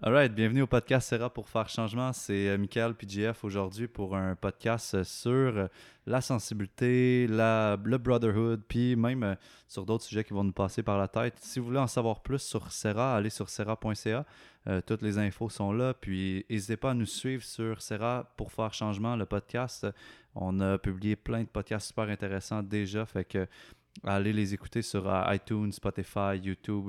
Alright, bienvenue au podcast Serra pour faire changement. C'est euh, Michael PGF aujourd'hui pour un podcast euh, sur euh, la sensibilité, la, le brotherhood, puis même sur d'autres sujets qui vont nous passer par la tête. Si vous voulez en savoir plus sur Serra, allez sur serra.ca. toutes les infos sont là. Puis n'hésitez pas à nous suivre sur Serra pour faire changement, le podcast. On a publié plein de podcasts super intéressants déjà. Fait que allez les écouter sur iTunes, Spotify, YouTube,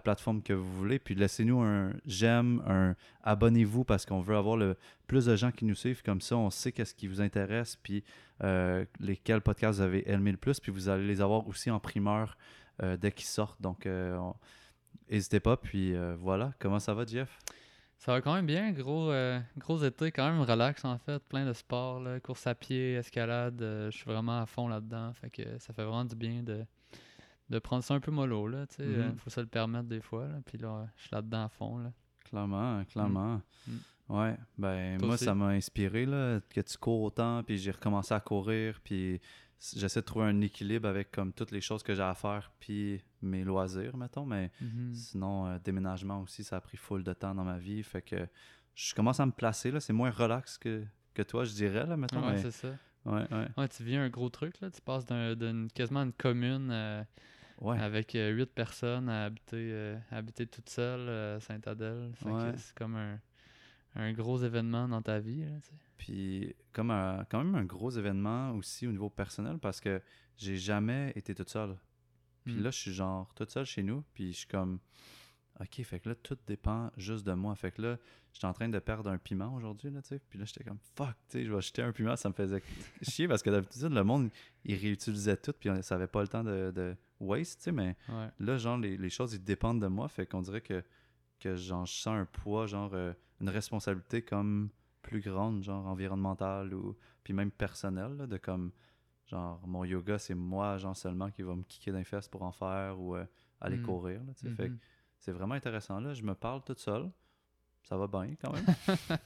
plateforme que vous voulez. Puis laissez-nous un j'aime, un abonnez-vous parce qu'on veut avoir le plus de gens qui nous suivent. Comme ça, on sait qu'est-ce qui vous intéresse, puis euh, lesquels podcasts vous avez aimé le plus. Puis vous allez les avoir aussi en primeur euh, dès qu'ils sortent. Donc, euh, n'hésitez pas. Puis voilà. Comment ça va, Jeff? Ça va quand même bien, gros, gros été, quand même relax en fait, plein de sport, course à pied, escalade, je suis vraiment à fond là-dedans, fait que ça fait vraiment du bien de, de prendre ça un peu mollo, là, tu sais. Il mm-hmm. faut se le permettre des fois, là. Puis là, je suis là-dedans à fond, là. Clairement, clairement. Mm. Mm. Ouais, ben moi, ça m'a inspiré, là, que tu cours autant, puis j'ai recommencé à courir, puis j'essaie de trouver un équilibre avec comme toutes les choses que j'ai à faire, puis mes loisirs, mettons, mais mm-hmm. sinon, euh, déménagement aussi, ça a pris full de temps dans ma vie, fait que je commence à me placer, là, c'est moins relax que, que toi, je dirais, là, mettons. Ouais, c'est ça. Ouais, ouais. ouais, tu viens un gros truc, là, tu passes d'un, quasiment une commune... Euh, avec euh, huit personnes à habiter, euh, habiter toute seule à Saint-Adèle. C'est comme un, gros événement dans ta vie. Puis, comme quand même un gros événement aussi au niveau personnel parce que j'ai jamais été toute seule. Puis hmm. là, je suis genre toute seule chez nous. Puis je suis comme, OK, fait que là, tout dépend juste de moi. Fait que là, j'étais en train de perdre un piment aujourd'hui, là, tu sais. Puis là, j'étais comme, fuck, tu sais, je vais acheter un piment. Ça me faisait chier parce que d'habitude, le monde, il réutilisait tout. Puis ça avait pas le temps de waste, tu sais, mais là, genre, les, choses, ils dépendent de moi. Fait qu'on dirait que, que genre, je sens un poids, genre, euh, une responsabilité comme plus grande, genre, environnementale ou puis même personnelle, de comme, genre, mon yoga, c'est moi, genre, seulement qui va me kicker d'un fesses pour en faire ou euh, aller mm. courir, tu sais. Fait mm-hmm. c'est vraiment intéressant, là. Je me parle toute seule ça va bien quand même.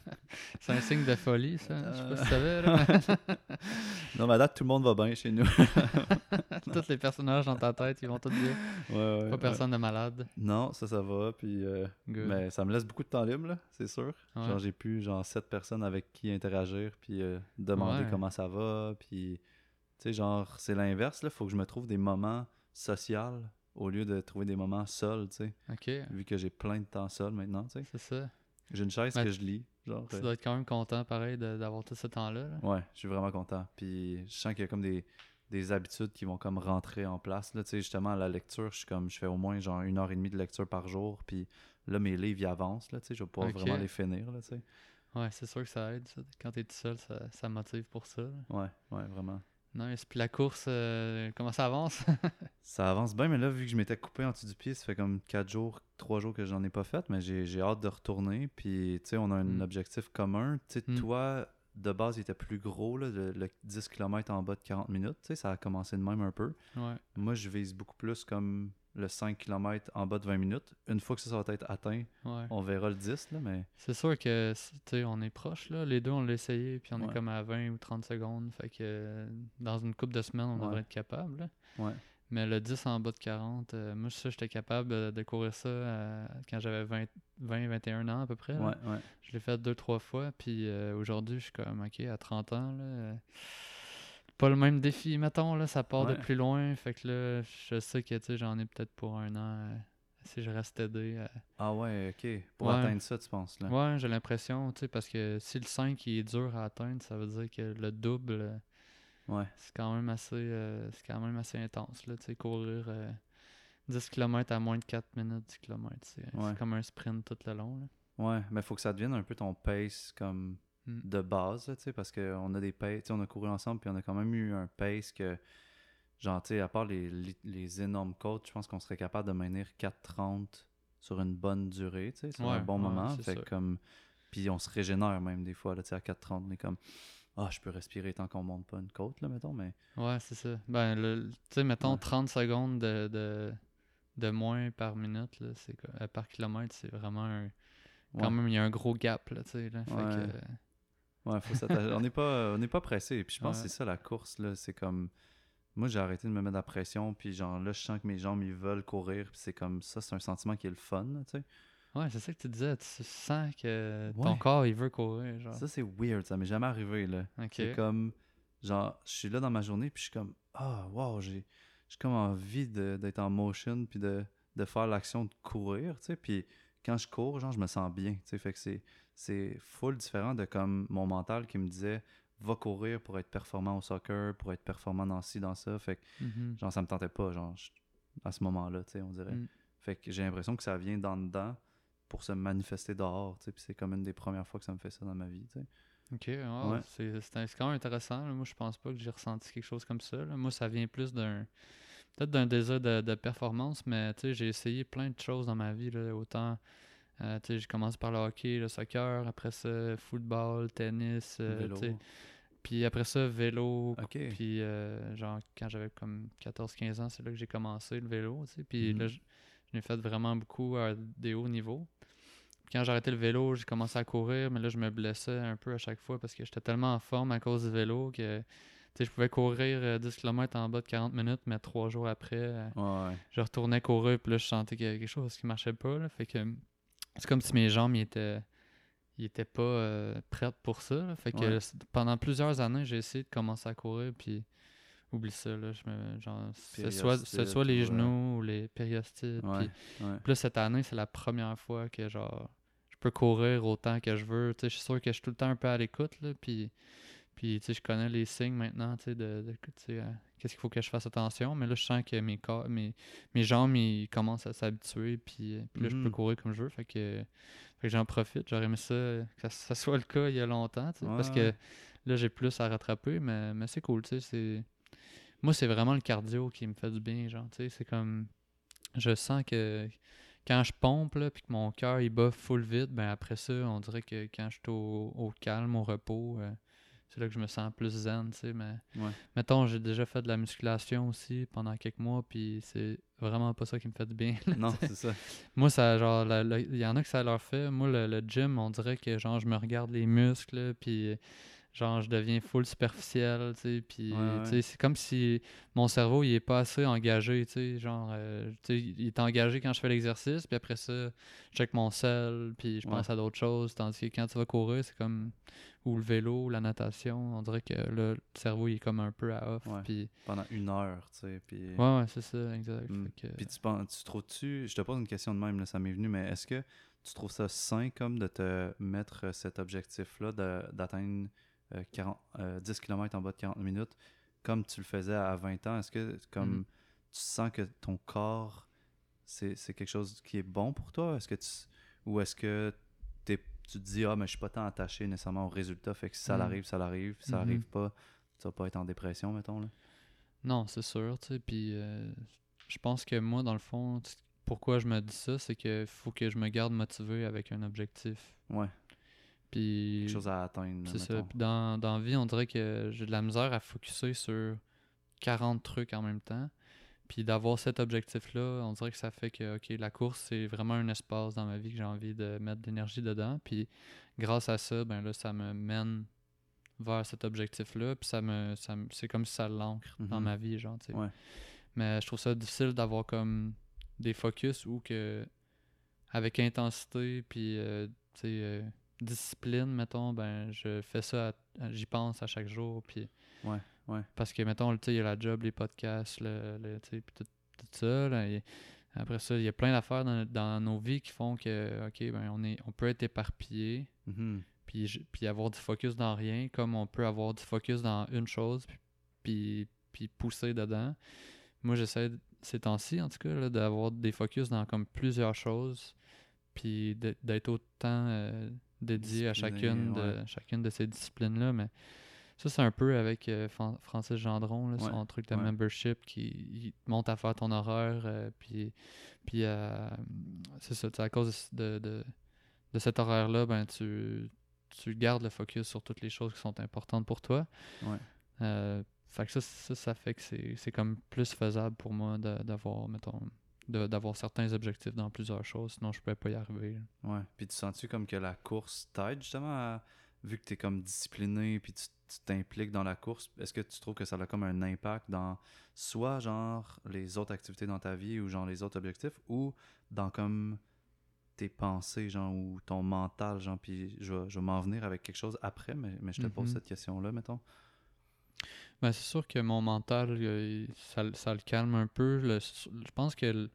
c'est un signe de folie, ça. Je sais pas si tu savais. Là. non, mais à date, tout le monde va bien chez nous. Tous les personnages dans ta tête, ils vont tout bien. Ouais, ouais, pas personne de malade. Non, ça, ça va. Puis, euh, mais ça me laisse beaucoup de temps libre, là, c'est sûr. Genre, j'ai plus genre sept personnes avec qui interagir, puis euh, demander comment ça va. Puis, tu sais, genre, c'est l'inverse. Il faut que je me trouve des moments sociaux au lieu de trouver des moments seuls, tu sais. OK. Vu que j'ai plein de temps seul maintenant, tu sais. C'est ça. J'ai une chaise que je lis. Genre, tu dois être quand même content, pareil, d'avoir tout ce temps-là. Ouais, je suis vraiment content. Puis je sens qu'il y a comme des, des habitudes qui vont comme rentrer en place. Là, tu sais, justement, à la lecture, je suis comme, je fais au moins genre une heure et demie de lecture par jour. Puis là, mes livres, ils avancent. Là, tu sais, je vais pouvoir vraiment les finir. Là, tu sais. Ouais, c'est sûr que ça aide. Ça. Quand t'es tout seul, ça, ça motive pour ça. Ouais, ouais, vraiment. Non, et puis la course, euh, comment ça avance? ça avance bien, mais là, vu que je m'étais coupé en dessous du pied, ça fait comme 4 jours, 3 jours que j'en ai pas fait, mais j'ai hâte de retourner. Puis, tu sais, on a un mm. objectif commun. Tu sais, mm. toi, de base, il était plus gros, là, le, 10 km en bas de 40 minutes. Tu sais, ça a commencé de même un peu. Moi, je vise beaucoup plus comme le 5 km en bas de 20 minutes. Une fois que ça, va être atteint, on verra le 10. Là, mais... C'est sûr que on est proche. Là. Les deux, on l'a essayé, puis on est comme à 20 ou 30 secondes. Fait que dans une couple de semaines, on devrait être capable. Mais le 10 en bas de 40, euh, moi, ça, j'étais capable de courir ça euh, quand j'avais 20, 21 ans à peu près. Je l'ai fait deux, trois fois. Puis euh, aujourd'hui, je suis comme, OK, à 30 ans, là, pas le même défi, mettons, là, ça part de plus loin. Fait que là, je sais que j'en ai peut-être pour un an euh, si je reste aidé. Euh. Ah ouais, ok. Pour atteindre ça, tu penses là? Ouais, j'ai l'impression, tu sais, parce que si le 5 est dur à atteindre, ça veut dire que le double. Ouais. C'est quand même assez euh, c'est quand même assez intense là, tu sais courir 10 km à moins de 4 minutes 10 km, c'est comme un sprint tout le long là. Ouais, mais faut que ça devienne un peu ton pace comme Mm. de base, tu sais, parce qu'on a des paces, on a couru ensemble, puis on a quand même eu un pace que, genre, tu sais, à part les, les, énormes côtes, je pense qu'on serait capable de maintenir 4,30 sur une bonne durée, tu sais, sur un bon moment. Fait comme, puis on se régénère même des fois, là, tu sais, à 4,30, on est comme, ah, je peux respirer tant qu'on monte pas une côte, là, mettons, mais... Ouais, c'est ça. Ben, tu sais, mettons 30 secondes de, de, moins par minute, là, c'est euh, par kilomètre, c'est vraiment un... Quand même, il y a un gros gap, là, tu sais, là. Fait que, Ouais, faut on n'est pas, on n'est pas pressé. Puis je pense que c'est ça la course là. C'est comme, moi j'ai arrêté de me mettre de la pression. Puis genre là, je sens que mes jambes ils veulent courir. Puis c'est comme ça, c'est un sentiment qui est le fun, tu sais. Ouais, c'est ça que tu disais. Tu sens que ton corps, il veut courir. Genre. Ça, c'est weird. Ça m'est jamais arrivé. là. C'est comme. Genre, je suis là dans ma journée, puis je suis comme. Ah, wow, j'ai comme envie d'être en motion, puis de, de faire l'action de courir, tu sais. Puis quand je cours, genre, je me sens bien, tu sais. Fait que c'est c'est full différent de comme mon mental qui me disait va courir pour être performant au soccer, pour être performant dans ci, dans ça. Fait que, mm-hmm. genre, ça me tentait pas, genre, à ce moment-là, tu sais, on dirait. Mm. Fait que j'ai l'impression que ça vient d'en dedans pour se manifester dehors, tu sais. Puis c'est comme une des premières fois que ça me fait ça dans ma vie, tu sais. Ok, ouais. c'est quand même intéressant. Moi, je pense pas que j'ai ressenti quelque chose comme ça. Moi, ça vient plus d'un. Peut-être d'un désir de, de, performance, mais tu sais, j'ai essayé plein de choses dans ma vie. Là, autant euh, j'ai commencé par le hockey, le soccer, après ça, football, tennis. Euh, puis après ça, vélo. Puis euh, genre, quand j'avais comme 14-15 ans, c'est là que j'ai commencé le vélo. Puis là, mhm. je, fait vraiment beaucoup à des hauts niveaux. quand j'ai arrêté le vélo, j'ai commencé à courir, mais là, je me blessais un peu à chaque fois parce que j'étais tellement en forme à cause du vélo que je pouvais courir 10 km en bas de 40 minutes, mais trois jours après, je retournais courir, puis là, je sentais qu'il y avait quelque chose qui marchait pas. Là, fait que c'est comme si mes jambes étaient, étaient pas euh, prêtes pour ça. Fait que pendant plusieurs années, j'ai essayé de commencer à courir, puis oublie ça. Là, je me, genre, ce soit, soit les genoux ou les périostites. puis, là, cette année, c'est la première fois que genre je peux courir autant que je veux. Je suis sûr que je suis tout le temps un peu à l'écoute. Puis, puis je connais les signes maintenant de, de, euh, qu'est-ce qu'il faut que je fasse attention. Mais là, je sens que mes, corps, mes, mes jambes ils commencent à s'habituer. Puis, puis là, je peux mm-hmm. courir comme je veux. Fait que, fait que j'en profite. J'aurais aimé ça que ça soit le cas il y a longtemps. Parce que là, j'ai plus à rattraper. Mais, mais c'est cool. C'est... Moi, c'est vraiment le cardio qui me fait du bien. Genre, c'est comme. Je sens que quand je pompe, là, puis que mon cœur il bat full vide, ben après ça, on dirait que quand je suis au, calme, au repos, euh, c'est là que je me sens plus zen, tu sais. Mais mettons, j'ai déjà fait de la musculation aussi pendant quelques mois, puis c'est vraiment pas ça qui me fait du bien. non, c'est ça. Moi, ça, genre, il y en a que ça leur fait. Moi, le, gym, on dirait que, genre, je me regarde les muscles, puis genre je deviens full superficiel tu sais puis c'est comme si mon cerveau il est pas assez engagé tu sais genre euh, il est engagé quand je fais l'exercice puis après ça je check mon sel puis je pense à d'autres choses tandis que quand tu vas courir c'est comme ou le vélo ou la natation on dirait que le cerveau il est comme un peu à off puis pendant une heure tu sais puis ouais, ouais c'est ça exact hmm. puis tu penses tu trouves-tu je te pose une question de même là, ça m'est venu mais est-ce que tu trouves ça sain comme de te mettre cet objectif là d'atteindre 40, euh, 10 euh, km en bas de 40 minutes, comme tu le faisais à 20 ans, est-ce que comme mm. tu sens que ton corps, c'est quelque chose qui est bon pour toi? Est-ce que tu, ou est-ce que tu te dis, ah, mais je suis pas tant attaché nécessairement au résultat, fait que si ça mm. arrive, ça l'arrive, si ça arrive mm-hmm. pas, tu vas pas être en dépression, mettons, là? Non, c'est sûr, tu sais, puis euh, je pense que moi, dans le fond, pourquoi je me dis ça, c'est qu'il faut que je me garde motivé avec un objectif. Ouais. Puis, Quelque chose à atteindre. C'est ça. Puis dans, dans la vie, on dirait que j'ai de la misère à focuser sur 40 trucs en même temps. Puis d'avoir cet objectif-là, on dirait que ça fait que ok la course, c'est vraiment un espace dans ma vie que j'ai envie de mettre de l'énergie dedans. Puis grâce à ça, ben là, ça me mène vers cet objectif-là. Puis ça me, ça c'est comme si ça l'ancre dans mhm. ma vie, genre, tu sais. Mais je trouve ça difficile d'avoir comme des focus où que avec intensité, puis euh, tu sais. Euh, discipline, mettons, ben je fais ça, j'y pense à chaque jour. Puis, ouais, ouais. Parce que, mettons, il y a la job, les podcasts, le, le tout, tout, ça. après ça, il y a plein d'affaires dans, nos vies qui font que, OK, ben on, est, on peut être éparpillé, mm-hmm. puis, puis avoir du focus dans rien, comme on peut avoir du focus dans une chose, puis, puis, pousser dedans. Moi, j'essaie, ces temps-ci, en tout cas, d'avoir des focus dans comme plusieurs choses, puis d'être autant. Euh, dédié à chacune, de, chacune de ces disciplines-là. Mais ça, c'est un peu avec euh, Francis Gendron, son truc de membership qui monte à faire ton horaire. Euh, puis, puis euh, c'est ça, à cause de, de, de cet horaire-là, ben, tu, tu gardes le focus sur toutes les choses qui sont importantes pour toi. fait que ça, ça, ça fait que c'est comme plus faisable pour moi d'avoir, mettons, d'avoir certains objectifs dans plusieurs choses, sinon je ne pourrais pas y arriver. Ouais. Puis tu sens-tu comme que la course t'aide justement vu que tu es comme discipliné puis tu t'impliques dans la course, est-ce que tu trouves que ça a comme un impact dans soit genre les autres activités dans ta vie ou genre les autres objectifs ou dans comme tes pensées, genre, ou ton mental, genre, puis je vais, m'en venir avec quelque chose après, mais, mais je te pose mm-hmm. cette question-là, mettons. Ben, c'est sûr que mon mental, ça, ça, le calme un peu. je pense que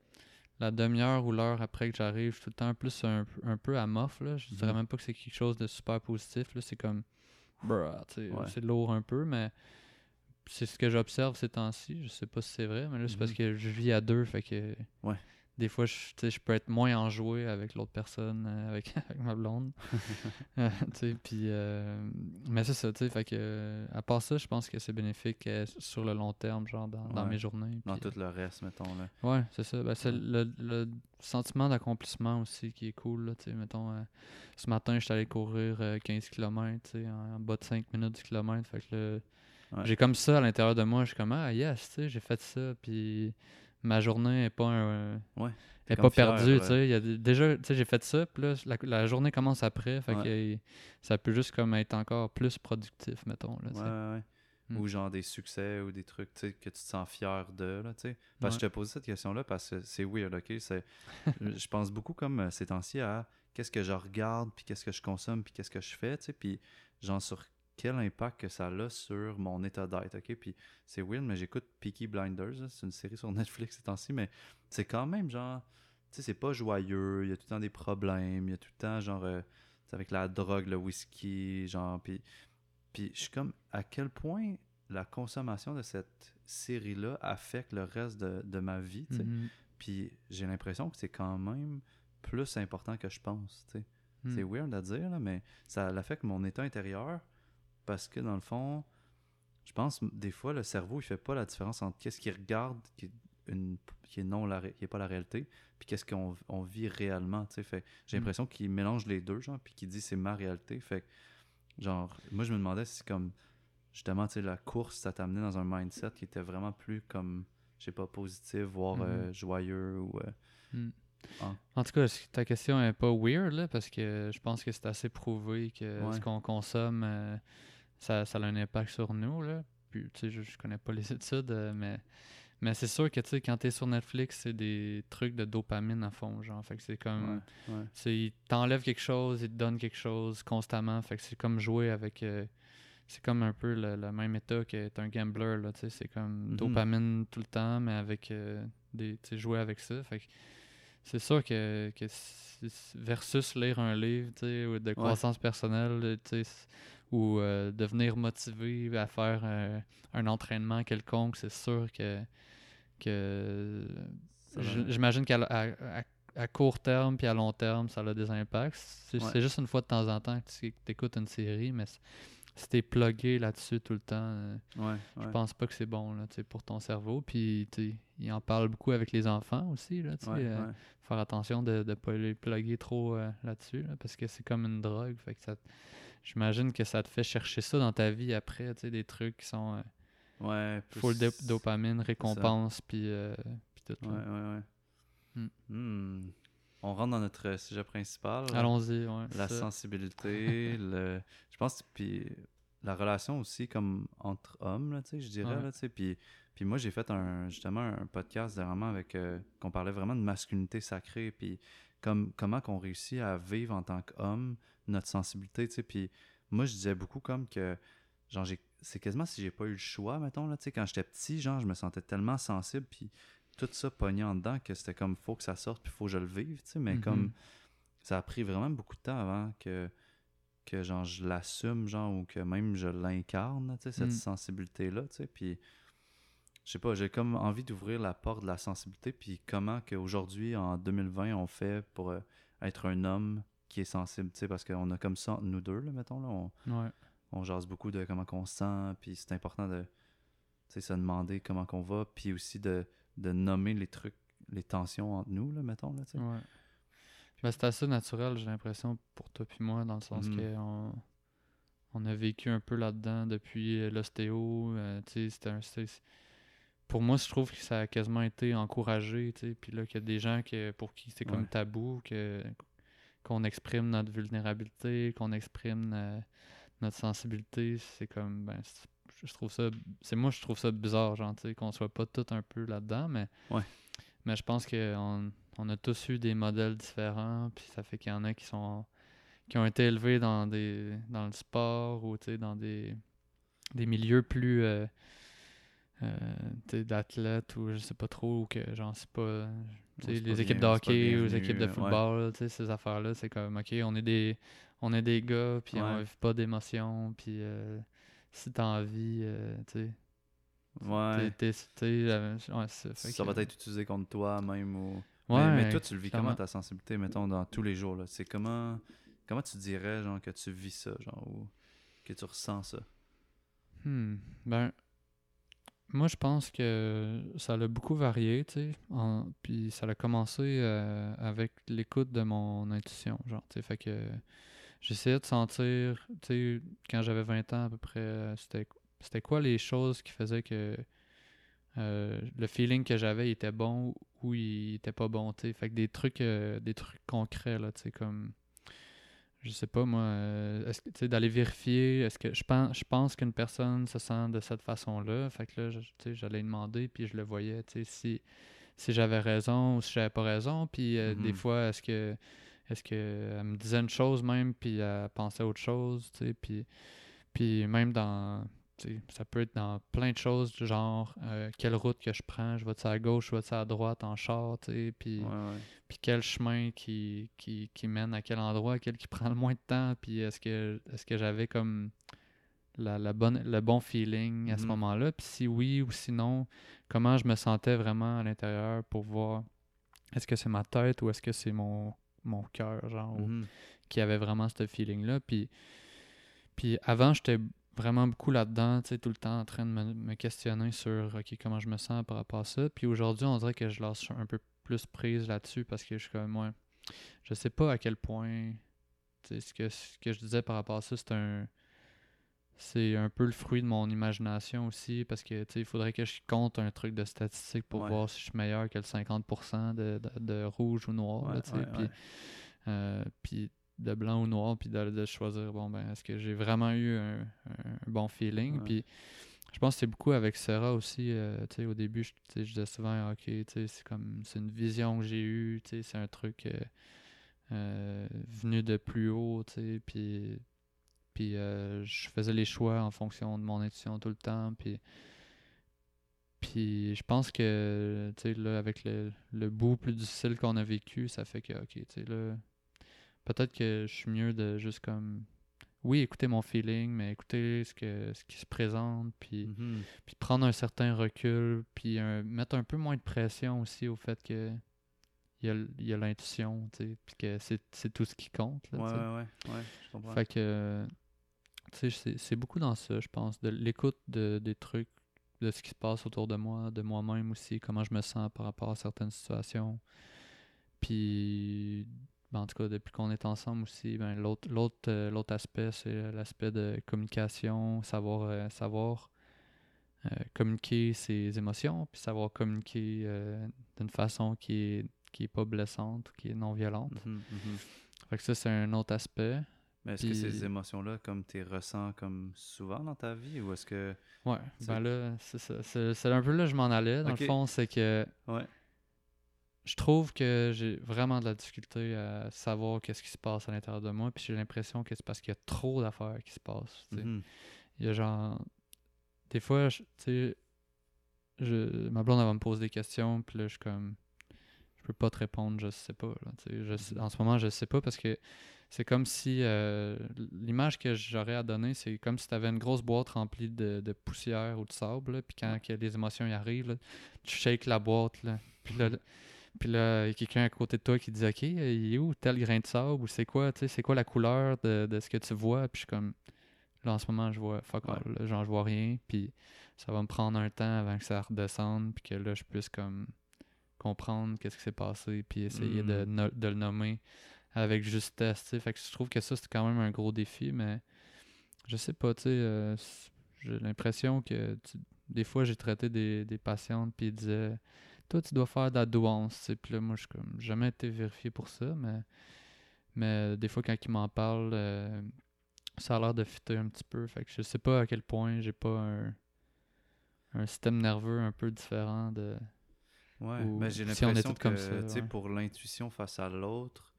la demi-heure ou l'heure après que j'arrive, je suis tout le temps plus un, un peu à mof. Là. Je dirais mm-hmm. même pas que c'est quelque chose de super positif. C'est comme, c'est lourd un peu, mais c'est ce que j'observe ces temps-ci. Je sais pas si c'est vrai, mais là, c'est parce mm-hmm. que je vis à deux. Fait que ouais des fois, je, je peux être moins enjoué avec l'autre personne, euh, avec, ma blonde. Euh, puis, euh, mais c'est ça, tu sais, fait que, à part ça, je pense que c'est bénéfique sur le long terme, genre dans, mes journées. Dans tout le reste, mettons. Là. Ouais, c'est ça. Ben, c'est le, sentiment d'accomplissement aussi qui est cool, là, tu sais, mettons, ce matin, je suis allé courir 15 km, tu sais, en, bas de 5 minutes du kilomètre, fait que J'ai comme ça à l'intérieur de moi, je suis comme ah yes, tu sais, j'ai fait ça, puis ma journée n'est pas un, est pas perdue. déjà, j'ai fait ça, puis là, la, journée commence après. Fait que ça peut juste comme être encore plus productif, mettons. Là, ouais, ouais. Hmm. Ou genre des succès ou des trucs que tu te sens fier de. Là, sais. parce que je te pose cette question-là parce que c'est weird, ok? je pense beaucoup comme euh, ces temps-ci à qu'est-ce que je regarde, puis qu'est-ce que je consomme, puis qu'est-ce que je fais, tu sais, puis genre sur quel impact que ça a sur mon état d'être, ok? Puis c'est weird, mais j'écoute Peaky Blinders, c'est une série sur Netflix ces temps-ci, mais c'est quand même genre, tu sais, c'est pas joyeux, il y a tout le temps des problèmes, il y a tout le temps genre, euh, avec la drogue, le whisky, genre, puis, puis je suis comme, à quel point la consommation de cette série-là affecte le reste de, ma vie, tu sais? Mm-hmm. Puis j'ai l'impression que c'est quand même plus important que je pense, tu sais? C'est mm. weird à dire, là, mais ça affecte mon état intérieur parce que dans le fond, je pense des fois le cerveau il fait pas la différence entre qu'est-ce qu'il regarde qui est, une, qui est non la, qui est pas la réalité puis qu'est-ce qu'on on vit réellement tu sais fait j'ai mm. l'impression qu'il mélange les deux genre puis qu'il dit c'est ma réalité fait genre moi je me demandais si comme justement tu sais la course ça t'amenait dans un mindset qui était vraiment plus comme je sais pas positif voire mm-hmm. euh, joyeux ou euh, mm. En tout cas, ta question est pas weird là, parce que je pense que c'est assez prouvé que ce qu'on consomme, euh, ça, ça, a un impact sur nous. Là. Puis, tu sais, je, je connais pas les études, euh, mais, mais c'est sûr que, tu sais, quand t'es sur Netflix, c'est des trucs de dopamine à fond, genre. Fait que c'est comme... Ouais, Ils t'enlèvent quelque chose, ils te donnent quelque chose constamment. Fait que c'est comme jouer avec... Euh, c'est comme un peu le, même état qu'être un gambler, là, tu sais. C'est comme mm-hmm. dopamine tout le temps, mais avec des... Tu sais, jouer avec ça. Fait que c'est sûr que, que versus lire un livre de croissance personnelle, ou euh, devenir motivé à faire un entraînement quelconque, c'est sûr que, que j'imagine qu'à à, court terme puis à long terme, ça a des impacts. C'est juste une fois de temps en temps que tu écoutes une série, mais si t'es plugué là-dessus tout le temps, euh, je pense pas que c'est bon là, pour ton cerveau. Puis il en parle beaucoup avec les enfants aussi. Là, euh, faire attention de ne pas les plugger trop euh, là-dessus, parce que c'est comme une drogue. Fait que ça, j'imagine que ça te fait chercher ça dans ta vie après, des trucs qui sont ouais, full dopamine, récompense, puis, tout. Ouais, ouais, ouais. Hmm. Hmm. On rentre dans notre sujet principal. Allons-y, ouais. La sensibilité, le... je pense, puis la relation aussi comme entre hommes, là, je dirais, là, puis, puis moi, j'ai fait un, justement un podcast vraiment avec, euh, qu'on parlait vraiment de masculinité sacrée, puis comme, comment qu'on réussit à vivre en tant qu'homme notre sensibilité, tu sais, puis moi, je disais beaucoup comme que, genre, c'est quasiment si j'ai pas eu le choix, mettons, là, tu sais, quand j'étais petit, genre, je me sentais tellement sensible, puis tout ça pognant dedans que c'était comme faut que ça sorte puis faut que je le vive, tu sais, mais comme mm-hmm. ça a pris vraiment beaucoup de temps avant que que genre je l'assume genre ou que même je l'incarne, tu sais, cette mm. sensibilité là, tu sais, puis je sais pas, j'ai comme envie d'ouvrir la porte de la sensibilité puis comment qu'aujourd'hui en 2020 on fait pour euh, être un homme qui est sensible, tu sais, parce qu'on a comme ça nous deux là, mettons là, on, on jase beaucoup de comment qu'on se sent, puis c'est important de se demander comment qu'on va, puis aussi de de nommer les trucs, les tensions entre nous, là, mettons. Là, ouais. Ben, c'est assez naturel, j'ai l'impression, pour toi puis moi, dans le sens mm. qu'on on a vécu un peu là-dedans depuis euh, l'ostéo. Euh, pour moi, je trouve que ça a quasiment été encouragé. Puis là, qu'il y a des gens qui, pour qui c'est comme tabou, que qu'on exprime notre vulnérabilité, qu'on exprime euh, notre sensibilité. C'est comme, ben, je trouve ça c'est moi je trouve ça bizarre genre qu'on soit pas tout un peu là-dedans mais ouais. mais je pense que on, on a tous eu des modèles différents, puis ça fait qu'il y en a qui sont qui ont été élevés dans des dans le sport ou dans des, des milieux plus euh, euh, d'athlètes ou je sais pas trop ou que j'en sais pas les équipes de hockey ou les équipes de football ces affaires là c'est comme ok on est des on est des gars puis on vit pas d'émotions puis euh, si t'as envie tu sais Ouais. ça, va être utilisé contre toi même ou. mais, toi, tu le vis comment ta sensibilité, mettons, dans tous les jours là? C'est comment comment tu dirais genre que tu vis ça, genre ou que tu ressens ça? Hmm. Ben moi je pense que ça a beaucoup varié, tu sais. Puis ça a commencé euh, avec l'écoute de mon intuition, genre, tu sais. Fait que j'essayais de sentir, tu sais, quand j'avais 20 ans à peu près, c'était c'était quoi les choses qui faisaient que euh, le feeling que j'avais était bon ou il était pas bon, tu Fait que des trucs, euh, des trucs concrets, là, tu sais, comme, je sais pas, moi, euh, est-ce que, d'aller vérifier, est-ce que, je pense, je pense qu'une personne se sent de cette façon-là, fait que là, tu sais, j'allais demander, puis je le voyais, tu sais, si, si j'avais raison ou si j'avais pas raison, puis des mm-hmm. fois, est-ce que, est-ce qu'elle me disait une chose même, puis elle pensait autre chose, tu sais, puis, puis même dans ça peut être dans plein de choses, genre euh, quelle route que je prends, je vais-tu à gauche, je vais-tu à droite en char, puis, puis quel chemin qui, qui, qui, mène à quel endroit, quel qui prend le moins de temps, puis est-ce que est-ce que j'avais comme la, la, bonne, le bon feeling à ce mm-hmm. moment-là, puis si oui ou sinon, comment je me sentais vraiment à l'intérieur pour voir est-ce que c'est ma tête ou est-ce que c'est mon, mon cœur, genre, mm-hmm. qui avait vraiment ce feeling-là, puis puis avant, j'étais vraiment beaucoup là-dedans, tu sais, tout le temps en train de me, questionner sur OK, comment je me sens par rapport à ça. Puis aujourd'hui, on dirait que je lâche un peu plus prise là-dessus parce que je suis comme moi. Je sais pas à quel point tu sais, ce que, ce que je disais par rapport à ça, c'est un. C'est un peu le fruit de mon imagination aussi, parce que il faudrait que je compte un truc de statistique pour voir si je suis meilleur que le 50% de, de, rouge ou noir. puis, euh, puis de blanc ou noir, puis de, choisir, bon, ben, est-ce que j'ai vraiment eu un, bon feeling? Puis je pense que c'est beaucoup avec Sarah aussi. Euh, tu sais, au début, je, je disais souvent, OK, c'est comme, c'est une vision que j'ai eue, c'est un truc euh, euh, venu de plus haut, tu sais, puis, puis je faisais les choix en fonction de mon intuition tout le temps, puis. Puis je pense que, tu sais, là, avec le, le bout plus difficile qu'on a vécu, ça fait que, OK, tu sais, là, peut-être que je suis mieux de juste comme oui, écouter mon feeling, mais écouter ce, que, ce qui se présente, puis, mm-hmm. puis prendre un certain recul, puis mettre un peu moins de pression aussi au fait que il y a, l'intuition, puis que c'est tout ce qui compte. Là, ouais, ouais, ouais, je comprends. Fait que, tu sais, c'est beaucoup dans ça, je pense, de l'écoute de, des trucs, de ce qui se passe autour de moi, de moi-même aussi, comment je me sens par rapport à certaines situations. Puis ben, en tout cas, depuis qu'on est ensemble aussi, ben, l'autre, l'autre, euh, l'autre aspect, c'est l'aspect de communication, savoir, euh, savoir euh, communiquer ses émotions, puis savoir communiquer d'une façon qui est, qui est pas blessante, qui est non violente. Mm-hmm, mm-hmm. Fait que ça, c'est un autre aspect. Mais est-ce que ces émotions-là, comme tu les ressens comme souvent dans ta vie, ou est-ce que... Ouais, ben là, c'est ça. C'est, un peu là que je m'en allais, dans le fond, c'est que... Ouais je trouve que j'ai vraiment de la difficulté à savoir qu'est-ce qui se passe à l'intérieur de moi. Puis j'ai l'impression que c'est parce qu'il y a trop d'affaires qui se passent. Mm-hmm. Il y a genre. Des fois, tu sais, ma blonde, elle va me poser des questions. Puis là, je suis comme. Je peux pas te répondre, je sais pas. je en ce moment, je sais pas parce que c'est comme si. Euh, l'image que j'aurais à donner, c'est comme si tu avais une grosse boîte remplie de, poussière ou de sable. puis quand les émotions y arrivent, tu shakes la boîte. Là, puis là puis là, il y a quelqu'un à côté de toi qui dit Ok, il est où tel grain de sable ou c'est quoi, tu sais, c'est quoi la couleur de, de, ce que tu vois? Puis je suis comme Là, en ce moment, je vois fuck all, genre, je vois rien. Puis ça va me prendre un temps avant que ça redescende. Puis que là, je puisse comme comprendre qu'est-ce qui s'est passé. Puis essayer de, mm. de, le nommer avec justesse, tu sais. Fait que je trouve que ça, c'est quand même un gros défi. Mais je sais pas, tu sais. Euh, j'ai l'impression que des fois, j'ai traité des, des patientes. Puis ils disaient toi, tu dois faire de la douance. Puis là, moi, je n'ai jamais été vérifié pour ça, mais, mais des fois, quand ils m'en parlent, euh, ça a l'air de fitter un petit peu. Fait que je sais pas à quel point j'ai pas un, un système nerveux un peu différent de. Ouais, mais j'ai l'impression que, tu sais, pour l'intuition face à l'autre,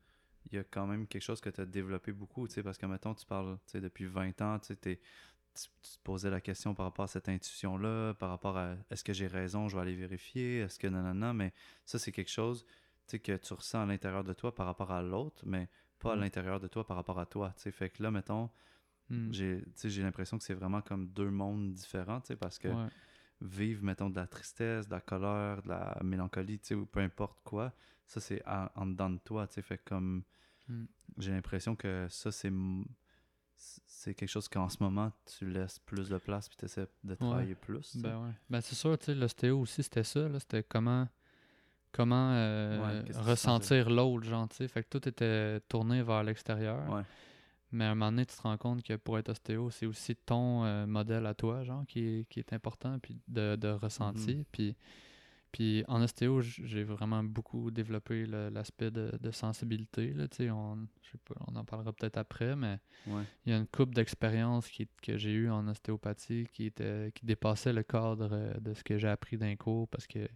il y a quand même quelque chose que tu as développé beaucoup, tu sais, parce que, mettons, tu parles, tu sais, depuis 20 ans, tu sais, tu te posais la question par rapport à cette intuition-là, par rapport à est-ce que j'ai raison, je vais aller vérifier, est-ce que non, non, non, mais ça, c'est quelque chose, tu sais, que tu ressens à l'intérieur de toi par rapport à l'autre, mais pas à mm. l'intérieur de toi par rapport à toi, tu sais. Fait que là, mettons, mm. j'ai l'impression que c'est vraiment comme deux mondes différents, tu sais, parce que vivre, mettons, de la tristesse, de la colère, de la mélancolie, tu sais, ou peu importe quoi, ça, c'est en, dedans de toi, tu sais. Fait comme, mm. j'ai l'impression que ça, c'est c'est quelque chose qu'en ce moment, tu laisses plus de place puis tu essaies de travailler plus. Ben ouais. Ben c'est sûr, tu sais, l'ostéo aussi, c'était ça, c'était comment comment euh, ressentir l'autre, genre, tu sais. Fait que tout était tourné vers l'extérieur. Mais à un moment donné, tu te rends compte que pour être ostéo, c'est aussi ton euh, modèle à toi, genre, qui est, qui est important, puis de, de ressenti. Mm-hmm. Puis, puis en ostéo, j'ai vraiment beaucoup développé l'aspect de, de, sensibilité, là. On, pas, on en parlera peut-être après, mais il y a une coupe d'expériences que j'ai eu en ostéopathie qui, était, qui dépassait le cadre euh, de ce que j'ai appris d'un cours, parce que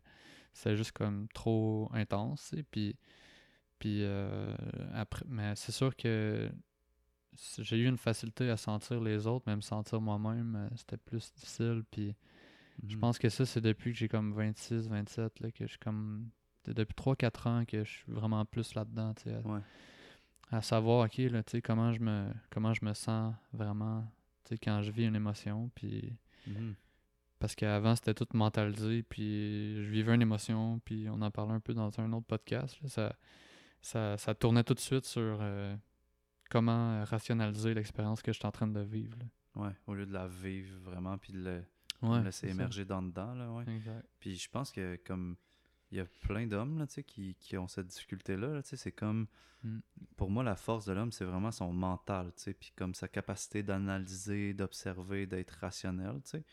c'est juste comme trop intense. Et puis, puis euh, après, mais c'est sûr que j'ai eu une facilité à sentir les autres, même sentir moi-même, euh, c'était plus difficile. Puis je mhm. pense que ça, c'est depuis que j'ai comme 26, 27, là, que je suis comme. Depuis 3-4 ans que je suis vraiment plus là-dedans, tu sais. À, savoir, ok, là, tu sais, comment je me comment je me sens vraiment, tu sais, quand je vis une émotion. Puis. Mhm. Parce qu'avant, c'était tout mentalisé, puis je vivais une émotion, puis on en parlait un peu dans un autre podcast. ça, ça, ça, tournait tout de suite sur euh, comment rationaliser l'expérience que je suis en train de vivre. Ouais, au lieu de la vivre vraiment, puis de le, laisser émerger dans dedans. Là, ouais. Puis je pense que comme il y a plein d'hommes là, qui, qui ont cette difficulté-là. Là, c'est comme, mm. pour moi, la force de l'homme, c'est vraiment son mental, puis comme sa capacité d'analyser, d'observer, d'être rationnel. sais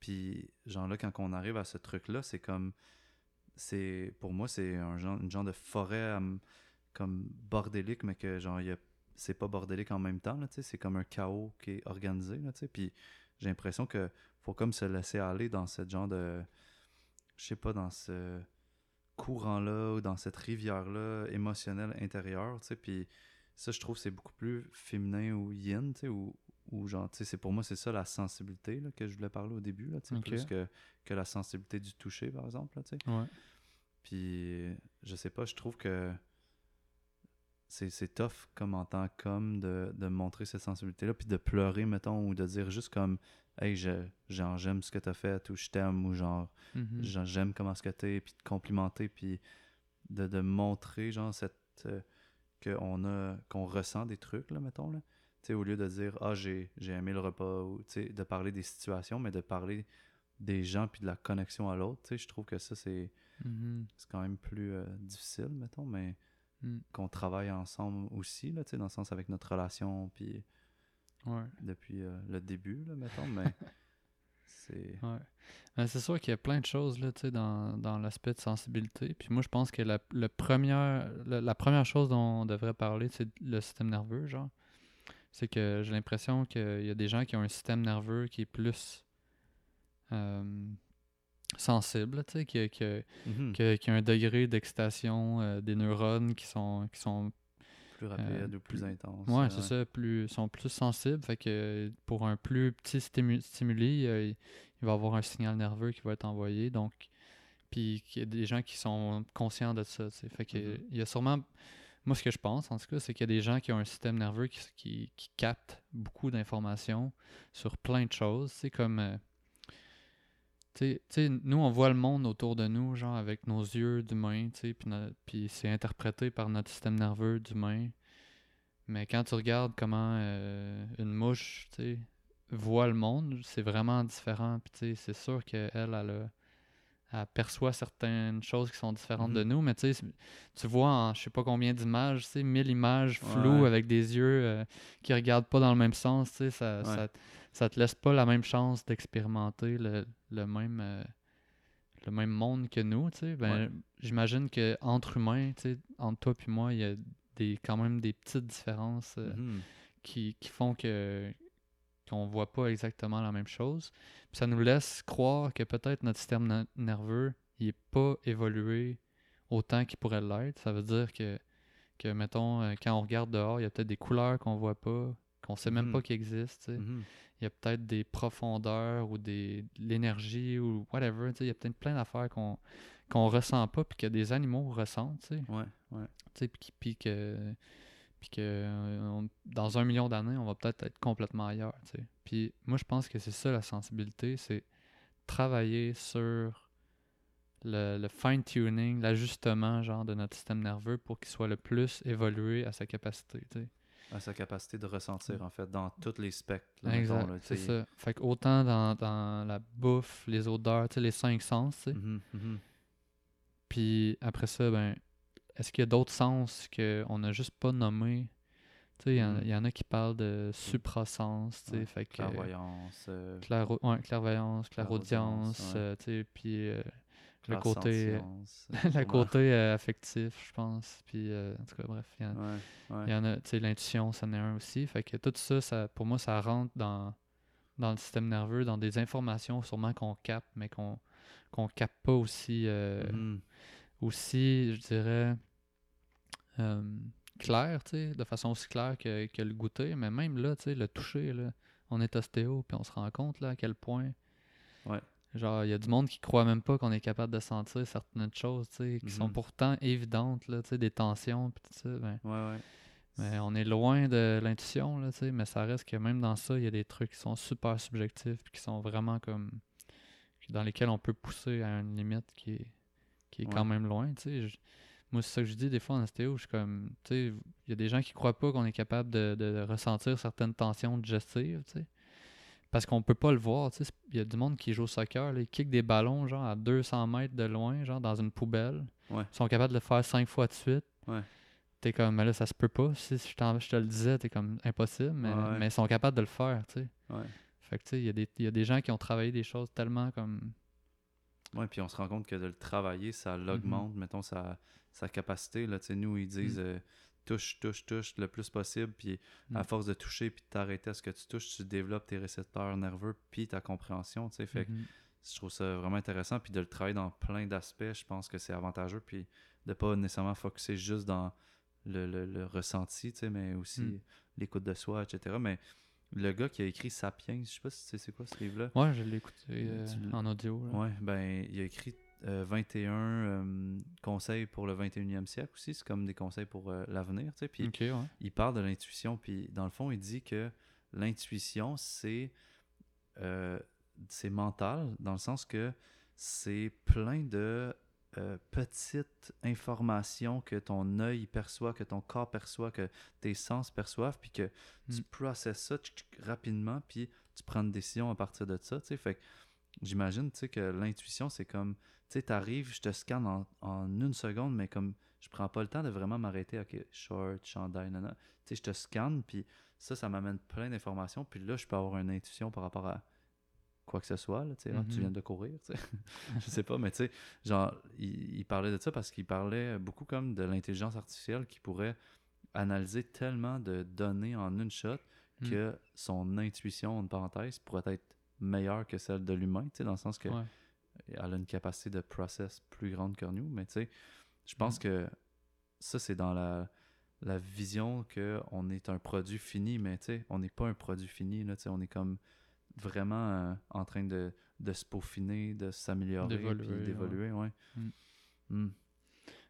puis, genre là, quand on arrive à ce truc-là, c'est comme. c'est Pour moi, c'est un genre, une genre de forêt comme bordélique, mais que genre, y a, c'est pas bordélique en même temps. C'est comme un chaos qui est organisé. Là, puis j'ai l'impression que faut comme se laisser aller dans ce genre de. Je sais pas, dans ce courant-là ou dans cette rivière-là émotionnelle intérieure. Puis ça, je trouve c'est beaucoup plus féminin ou yin, ou, ou genre, tu sais, c'est pour moi, c'est ça la sensibilité là, que je voulais parler au début, là, tu sais, plus que, que, la sensibilité du toucher, par exemple, là, tu sais. Ouais. Puis, je sais pas, je trouve que c'est tough comme en tant qu'homme de, de montrer cette sensibilité-là, puis de pleurer, mettons, ou de dire juste comme, hey, j'aime ce que t'as fait, ou je t'aime, ou genre, mm-hmm. j'aime comment ce que t'es, puis de complimenter, puis de, de montrer, genre, cette. Euh, qu'on a qu'on ressent des trucs là mettons là au lieu de dire Ah, j'ai aimé le repas, ou de parler des situations, mais de parler des gens puis de la connexion à l'autre, je trouve que ça, c'est mm-hmm. quand même plus euh, difficile, mettons, mais mm. qu'on travaille ensemble aussi, là, dans le sens avec notre relation, puis depuis euh, le début, là, mettons, mais c'est... Ouais. c'est sûr qu'il y a plein de choses là, dans, dans l'aspect de sensibilité. Puis moi, je pense que la, le première, la première chose dont on devrait parler, c'est le système nerveux, genre c'est que j'ai l'impression qu'il y a des gens qui ont un système nerveux qui est plus euh, sensible, tu sais, qui, qui, mhm. qui, a un degré d'excitation euh, des neurones qui sont, qui sont plus rapides ou plus intenses. Ouais, c'est ça, plus sont plus sensibles. Fait que pour un plus petit stimuli, euh, il, va y avoir un signal nerveux qui va être envoyé. Donc, puis il y a des gens qui sont conscients de ça. Fait que mhm. il y a sûrement moi, ce que je pense, en tout cas, c'est qu'il y a des gens qui ont un système nerveux qui, qui, qui capte beaucoup d'informations sur plein de choses. C'est comme. Euh, tu sais, nous, on voit le monde autour de nous, genre avec nos yeux d'humain, puis, puis c'est interprété par notre système nerveux d'humain. Mais quand tu regardes comment euh, une mouche, voit le monde, c'est vraiment différent. Puis, c'est sûr qu'elle, elle elle perçoit certaines choses qui sont différentes de mhm. nous, mais tu vois en je sais pas combien d'images, tu sais, mille images floues avec des yeux euh, qui regardent pas dans le même sens, sais, ça, ça, te laisse pas la même chance d'expérimenter le, même euh, le même monde que nous, tu sais. Ben, j'imagine que entre humains, tu sais, entre toi et moi, il y a des quand même des petites différences euh, mhm. qui, qui font que qu'on voit pas exactement la même chose. Puis ça nous laisse croire que peut-être notre système nerveux il est pas évolué autant qu'il pourrait l'être. Ça veut dire que, que mettons, euh, quand on regarde dehors, il y a peut-être des couleurs qu'on voit pas, qu'on sait même pas mm-hmm. qu'ils existent. Mm-hmm. Il y a peut-être des profondeurs ou des, de l'énergie ou whatever. Il y a peut-être plein d'affaires qu'on qu'on ressent pas puis que des animaux ressentent. T'sais. Ouais, ouais. Puis, puis que, puis que euh, dans un million d'années, on va peut-être être complètement ailleurs. T'sais. Puis moi, je pense que c'est ça la sensibilité, c'est travailler sur le, le fine-tuning, l'ajustement genre de notre système nerveux pour qu'il soit le plus évolué à sa capacité. T'sais à sa capacité de ressentir, en fait, dans tous les spectres. exact, c'est ça. Fait autant dans, dans, la bouffe, les odeurs, les cinq sens, tu sais. Mm-hmm, mm-hmm. Puis après ça, ben, est-ce qu'il y a d'autres sens qu'on n'a juste pas nommés? Tu sais, il y, mm-hmm. en a qui parlent de suprasens, tu sais, fait que... Clairvoyance. Euh, ouais, clairvoyance, clairaudience, euh, tu sais, puis... Euh, le côté, le côté euh, affectif, je pense. Puis, euh, en tout cas, bref, il y, en a, tu sais, l'intuition, ça en est un aussi. Fait que tout ça, ça, pour moi, ça rentre dans, dans le système nerveux, dans des informations sûrement qu'on capte, mais qu'on qu'on capte pas aussi, euh, mm-hmm. aussi, je dirais, clair, tu sais, de façon aussi claire que, que, le goûter. Mais même là, tu sais, le toucher, là, on est ostéo, puis on se rend compte là, à quel point Ouais. Genre, il y a du monde qui croit même pas qu'on est capable de sentir certaines choses, tu sais, qui sont mhm. pourtant évidentes, là, tu sais, des tensions, pis tout ça. Ben, ouais, ouais. Mais on est loin de l'intuition, là, tu sais, mais ça reste que même dans ça, il y a des trucs qui sont super subjectifs, qui sont vraiment comme. dans lesquels on peut pousser à une limite qui est, qui est quand même loin, tu sais. Moi, c'est ça que je dis des fois en ostéo, je suis comme, tu sais, il y a des gens qui croient pas qu'on est capable de, de ressentir certaines tensions digestives, tu sais parce qu'on peut pas le voir. Il y a du monde qui joue au soccer, là, ils kick des ballons genre à 200 mètres de loin, genre dans une poubelle. Ils sont capables de le faire cinq fois de suite. Ouais. T'es comme, mais là, ça se peut pas. Si je, je te le disais, t'es comme impossible, mais, mais, ils sont capables de le faire, tu sais. Fait que, tu sais, il y, y, a des gens qui ont travaillé des choses tellement comme. Ouais, puis on se rend compte que de le travailler, ça mm-hmm. l'augmente, mettons, sa, sa capacité. Là, nous, ils disent. Mm. Euh, touche, touche, touche le plus possible. Puis à mm. force de toucher puis de t'arrêter à ce que tu touches, tu développes tes récepteurs nerveux puis ta compréhension. Tu sais, fait mm-hmm. je trouve ça vraiment intéressant. Puis de le travailler dans plein d'aspects, je pense que c'est avantageux. Puis de pas nécessairement focuser juste dans le, le, ressenti, tu sais, mais aussi mm. l'écoute de soi, etc. Mais le gars qui a écrit Sapiens, je sais pas si tu sais c'est quoi ce livre-là. Ouais, je l'ai écouté euh, en audio. Ouais, ben il a écrit 21 euh, euh, conseils pour le 21e siècle aussi. C'est comme des conseils pour euh, l'avenir. Tu sais. Puis il parle de l'intuition. Puis dans le fond, il dit que l'intuition, c'est c'est mental dans le sens que c'est plein de petites informations que ton œil perçoit, que ton corps perçoit, que tes sens perçoivent, puis que tu mm. processes ça rapidement, puis tu prends une décision à partir de ça. Tu sais. Fait j'imagine que l'intuition, c'est comme tu sais, t'arrives, je te scanne en, une seconde, mais comme je prends pas le temps de vraiment m'arrêter, ok, short, chandail, nanana. Tu sais, je te scanne, puis ça, ça m'amène plein d'informations, puis là, je peux avoir une intuition par rapport à quoi que ce soit, là, tu sais, ah, tu mm-hmm. viens de courir, tu sais. je sais pas, mais tu sais, genre, il, parlait de ça parce qu'il parlait beaucoup comme de l'intelligence artificielle qui pourrait analyser tellement de données en une shot mm. que son intuition, en parenthèse, pourrait être meilleure que celle de l'humain, tu sais, dans le sens que elle a une capacité de process plus grande que nous, mais tu sais, je pense mm. que ça, c'est dans la, la vision qu'on est un produit fini, mais tu sais, on n'est pas un produit fini, là, tu sais, on est comme vraiment euh, en train de, de se peaufiner, de s'améliorer, d'évoluer, ouais. Mm. Mm.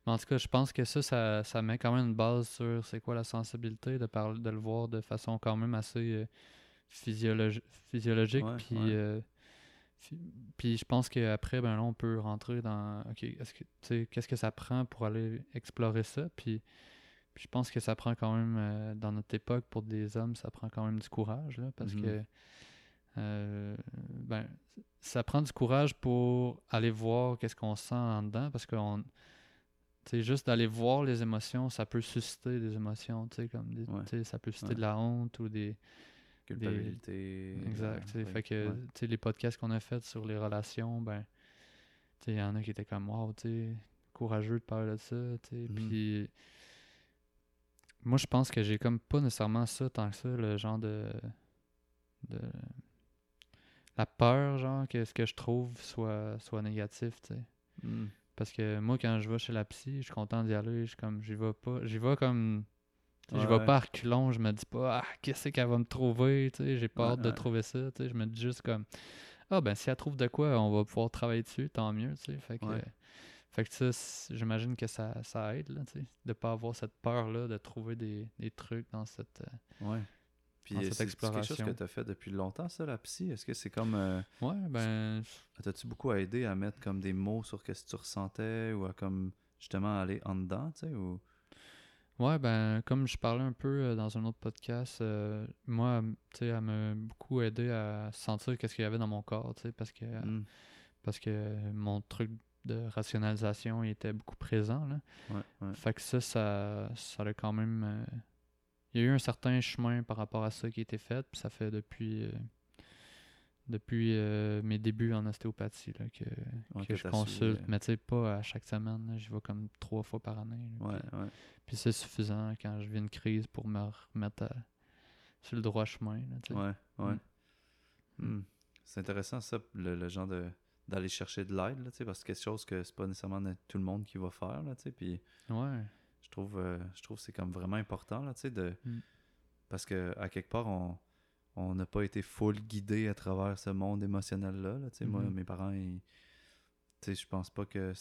En tout cas, je pense que ça, ça, ça, met quand même une base sur c'est quoi la sensibilité, de, parler, de le voir de façon quand même assez euh, physiologique, puis euh, puis je pense qu'après, ben là, on peut rentrer dans OK, est-ce que qu'est-ce que ça prend pour aller explorer ça? Puis, je pense que ça prend quand même euh, dans notre époque pour des hommes, ça prend quand même du courage, là, parce que mm-hmm. euh, ben, ça prend du courage pour aller voir qu'est-ce qu'on sent en dedans, parce que c'est juste d'aller voir les émotions, ça peut susciter des émotions, tu sais, comme ça peut susciter de la honte ou des culpabilité. Exact. fait que les podcasts qu'on a fait sur les relations, ben, il y en a qui étaient comme wow, tu courageux de parler de ça. Mm-hmm. Puis moi, je pense que j'ai comme pas nécessairement ça tant que ça, le genre de. de la peur, genre, que ce que je trouve soit, soit négatif, tu sais. Hmm. Parce que moi, quand je vais chez la psy, je suis content d'y aller. Je comme, j'y vais pas. J'y vais comme. Je vais pas reculons, je me dis pas, ah, qu'est-ce qu'elle va me trouver, j'ai pas hâte de trouver ça, je me dis juste comme, ah, ben, si elle trouve de quoi, on va pouvoir travailler dessus, tant mieux, tu sais. Fait que, fait que ça, j'imagine que ça, ça aide, là, tu sais, de pas avoir cette peur-là de trouver des, des trucs dans cette. Euh, ouais. Puis c'est quelque chose que tu as fait depuis longtemps, ça, la psy? Est-ce que c'est comme. Euh, ouais, ben. T'as-tu beaucoup aidé à mettre comme des mots sur ce que tu ressentais ou à comme justement aller en dedans, tu sais? Ou... Ouais, ben, comme je parlais un peu euh, dans un autre podcast, euh, moi, tu sais, elle m'a beaucoup aidé à sentir qu'est-ce qu'il y avait dans mon corps, tu sais, parce que, hmm. parce que mon truc de rationalisation était beaucoup présent, là. Ouais, ouais. Fait que ça, ça, ça a quand même il y a eu un certain chemin par rapport à ça qui a été fait, puis ça fait depuis euh, depuis euh, mes débuts en ostéopathie là, que, je consulte, euh. mais tu sais, pas à chaque semaine, je vais comme trois fois par année. puis, c'est suffisant quand je vis une crise pour me remettre sur le droit chemin. Là, ouais, ouais. Mm. Hmm. C'est intéressant ça, le, genre de d'aller chercher de l'aide, parce que c'est quelque chose que c'est pas nécessairement tout le monde qui va faire, là, puis... Ouais trouve, euh, je trouve que c'est comme vraiment important, là, de... Mm. Parce que à quelque part, on on n'a pas été full guidé à travers ce monde émotionnel-là. Là, Moi, mm-hmm. mes parents, ils, je pense pas que.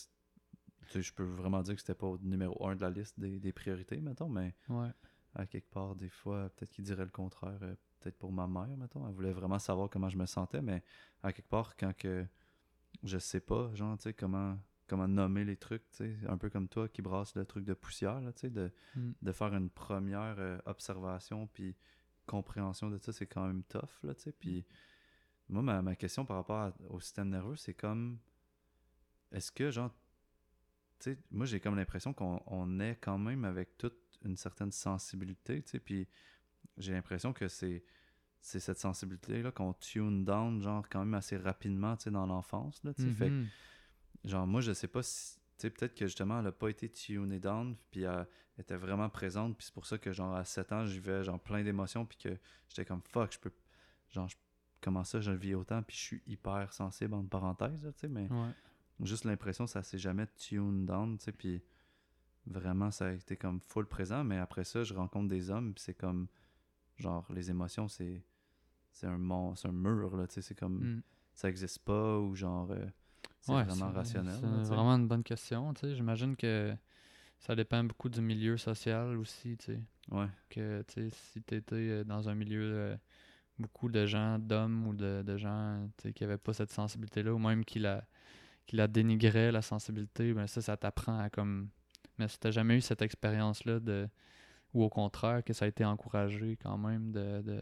Je peux vraiment dire que c'était pas au numéro un de la liste des, des priorités, mettons, mais ouais. à quelque part, des fois, peut-être qu'ils diraient le contraire, euh, peut-être pour ma mère, mettons. Elle voulait vraiment savoir comment je me sentais, mais à quelque part, quand que je sais pas, genre, tu sais, comment comment nommer les trucs, un peu comme toi qui brasse le truc de poussière, là, de, mm. de faire une première euh, observation puis compréhension de ça, c'est quand même tough, là, puis moi, ma, ma, question par rapport au système nerveux, c'est comme, est-ce que, genre, tu sais, moi, j'ai comme l'impression qu'on est quand même avec toute une certaine sensibilité, tu sais, puis j'ai l'impression que c'est c'est cette sensibilité-là qu'on tune down, genre, quand même assez rapidement, tu sais, dans l'enfance, là, tu sais, fait mm-hmm. Genre, moi, je sais pas si. Tu sais, peut-être que justement, elle a pas été tuned down, puis elle était vraiment présente, puis c'est pour ça que, genre, à 7 ans, j'y vais, genre, plein d'émotions, puis que j'étais comme fuck, je peux. Genre, comment ça, je le vis autant, puis je suis hyper sensible, entre parenthèses, tu sais, mais. Juste l'impression, ça s'est jamais tuned down, tu sais, puis vraiment, ça a été comme full présent, mais après ça, je rencontre des hommes, puis c'est comme. Genre, les émotions, c'est. C'est un, un mur, là, tu sais, c'est comme. Mm. Ça existe pas, ou genre. Euh, c'est vraiment rationnel. C'est vraiment une bonne question. J'imagine que ça dépend beaucoup du milieu social aussi. sais Ouais. Que si tu étais euh, dans un milieu euh, beaucoup de gens, d'hommes ou de, de gens qui n'avaient pas cette sensibilité-là, ou même qui la, qui la dénigraient, la sensibilité, ben ça, ça t'apprend à comme. Mais si tu jamais eu cette expérience-là de ou au contraire que ça a été encouragé quand même de, de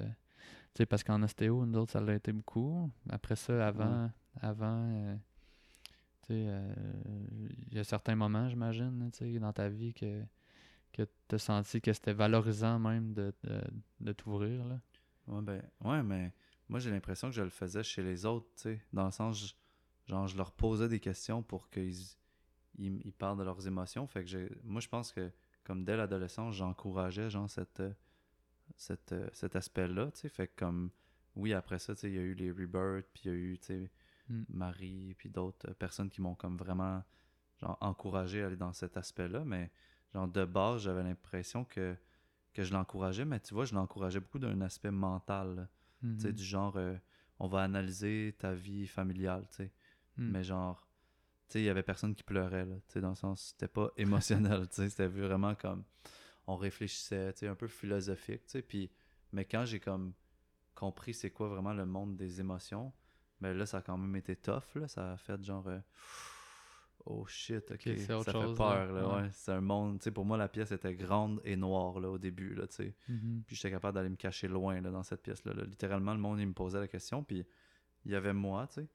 sais parce qu'en ostéo nous autres ça l'a été beaucoup après ça avant avant euh, euh, il y a certains moments, j'imagine, dans ta vie que, que tu as senti que c'était valorisant même de, de, t'ouvrir. Là? Ouais, ben, ouais, mais moi j'ai l'impression que je le faisais chez les autres, dans le sens, genre, je leur posais des questions pour qu'ils ils, parlent de leurs émotions. Fait que moi je pense que, comme dès l'adolescence, j'encourageais, genre, cette, cette, cet aspect-là, Fait que, comme, oui, après ça, il y a eu les rebirths, puis il y a eu, Mm. Marie, puis d'autres personnes qui m'ont comme vraiment genre, encouragé à aller dans cet aspect-là. Mais genre de base, j'avais l'impression que, que je l'encourageais, mais tu vois, je l'encourageais beaucoup d'un aspect mental. Tu sais, mm-hmm. du genre, euh, on va analyser ta vie familiale, tu sais. Mm. Mais genre, tu sais, il y avait personne qui pleurait, là, tu sais, dans le sens, c'était pas émotionnel, tu sais, c'était vraiment comme, on réfléchissait, tu sais, un peu philosophique, tu sais, puis, mais quand j'ai comme compris c'est quoi vraiment le monde des émotions, mais là, ça a quand même été tough, là. Ça a fait genre. Euh, oh shit, ok. ça fait peur, là. Ouais. C'est un monde. Tu sais, pour moi, la pièce était grande et noire, là, au début, là, tu sais. Mm-hmm. Puis j'étais capable d'aller me cacher loin, là, dans cette pièce-là. Littéralement, le monde, il me posait la question, puis il y avait moi, tu sais.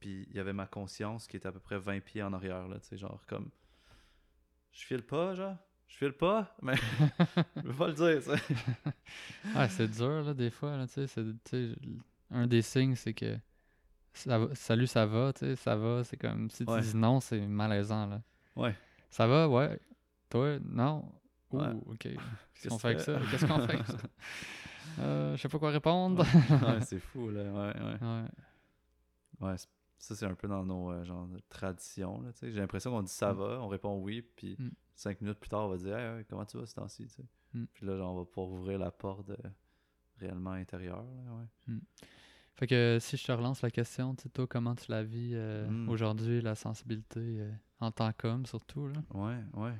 Puis il y avait ma conscience qui était à peu près 20 pieds en arrière, là, tu sais, genre comme. Je file pas, genre? Je file pas, mais je veux pas le dire, ça. ah, c'est dur, là, des fois, là, tu sais. Un des signes, c'est que salut, ça va, tu sais, ça va. C'est comme si tu dis non, c'est malaisant, là. Ouais. Ça va, ouais. Toi, non? Ouh, ok. Qu'est-ce qu'on fait avec ça? Qu'est-ce qu'on fait avec ça? Euh, je sais pas quoi répondre. ouais, c'est fou, là. Ouais, ouais. Ouais. Ouais, ça, c'est un peu dans nos euh, genre, traditions. J'ai l'impression qu'on dit ça mm. va, on répond oui, puis mm. cinq minutes plus tard, on va dire comment tu vas ce temps-ci mm. Puis là, genre, on va pouvoir ouvrir la porte réellement intérieure. ouais. Fait que si je te relance la question, tu toi, comment tu la vis euh, aujourd'hui, la sensibilité euh, en tant qu'homme surtout? Là? Ouais, ouais.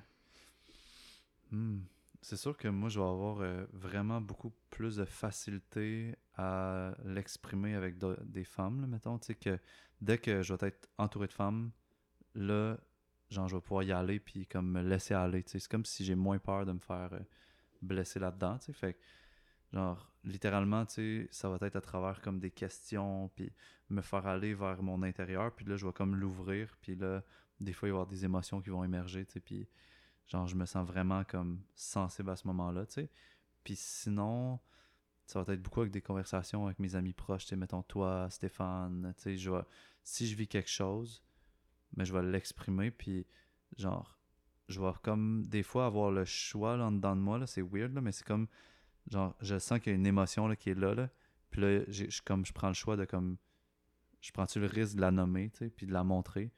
Hmm. C'est sûr que moi, je vais avoir vraiment beaucoup plus de facilité à l'exprimer avec des femmes, là, mettons. Tu sais, que dès que je vais être entouré de femmes, là, genre, je vais pouvoir y aller puis comme me laisser aller. C'est comme si j'ai moins peur de me faire euh, blesser là-dedans. Fait genre, littéralement, ça va être à travers comme des questions puis me faire aller vers mon intérieur. Puis là, je vais comme l'ouvrir. Puis là, des fois, il va y avoir des émotions qui vont émerger. Puis genre, je me sens vraiment comme sensible à ce moment-là. Puis sinon, ça va être beaucoup avec des conversations avec mes amis proches, tu sais, mettons toi, Stéphane, tu sais, je si je vis quelque chose, mais je vais l'exprimer, puis genre, je vais comme des fois avoir le choix là, en dedans de moi, là, c'est weird, là, mais c'est comme, genre, je sens qu'il y a une émotion là, qui est là, là. Puis là, je, comme, je prends le choix de comme, je prends-tu le risque de la nommer, tu sais, puis de la montrer,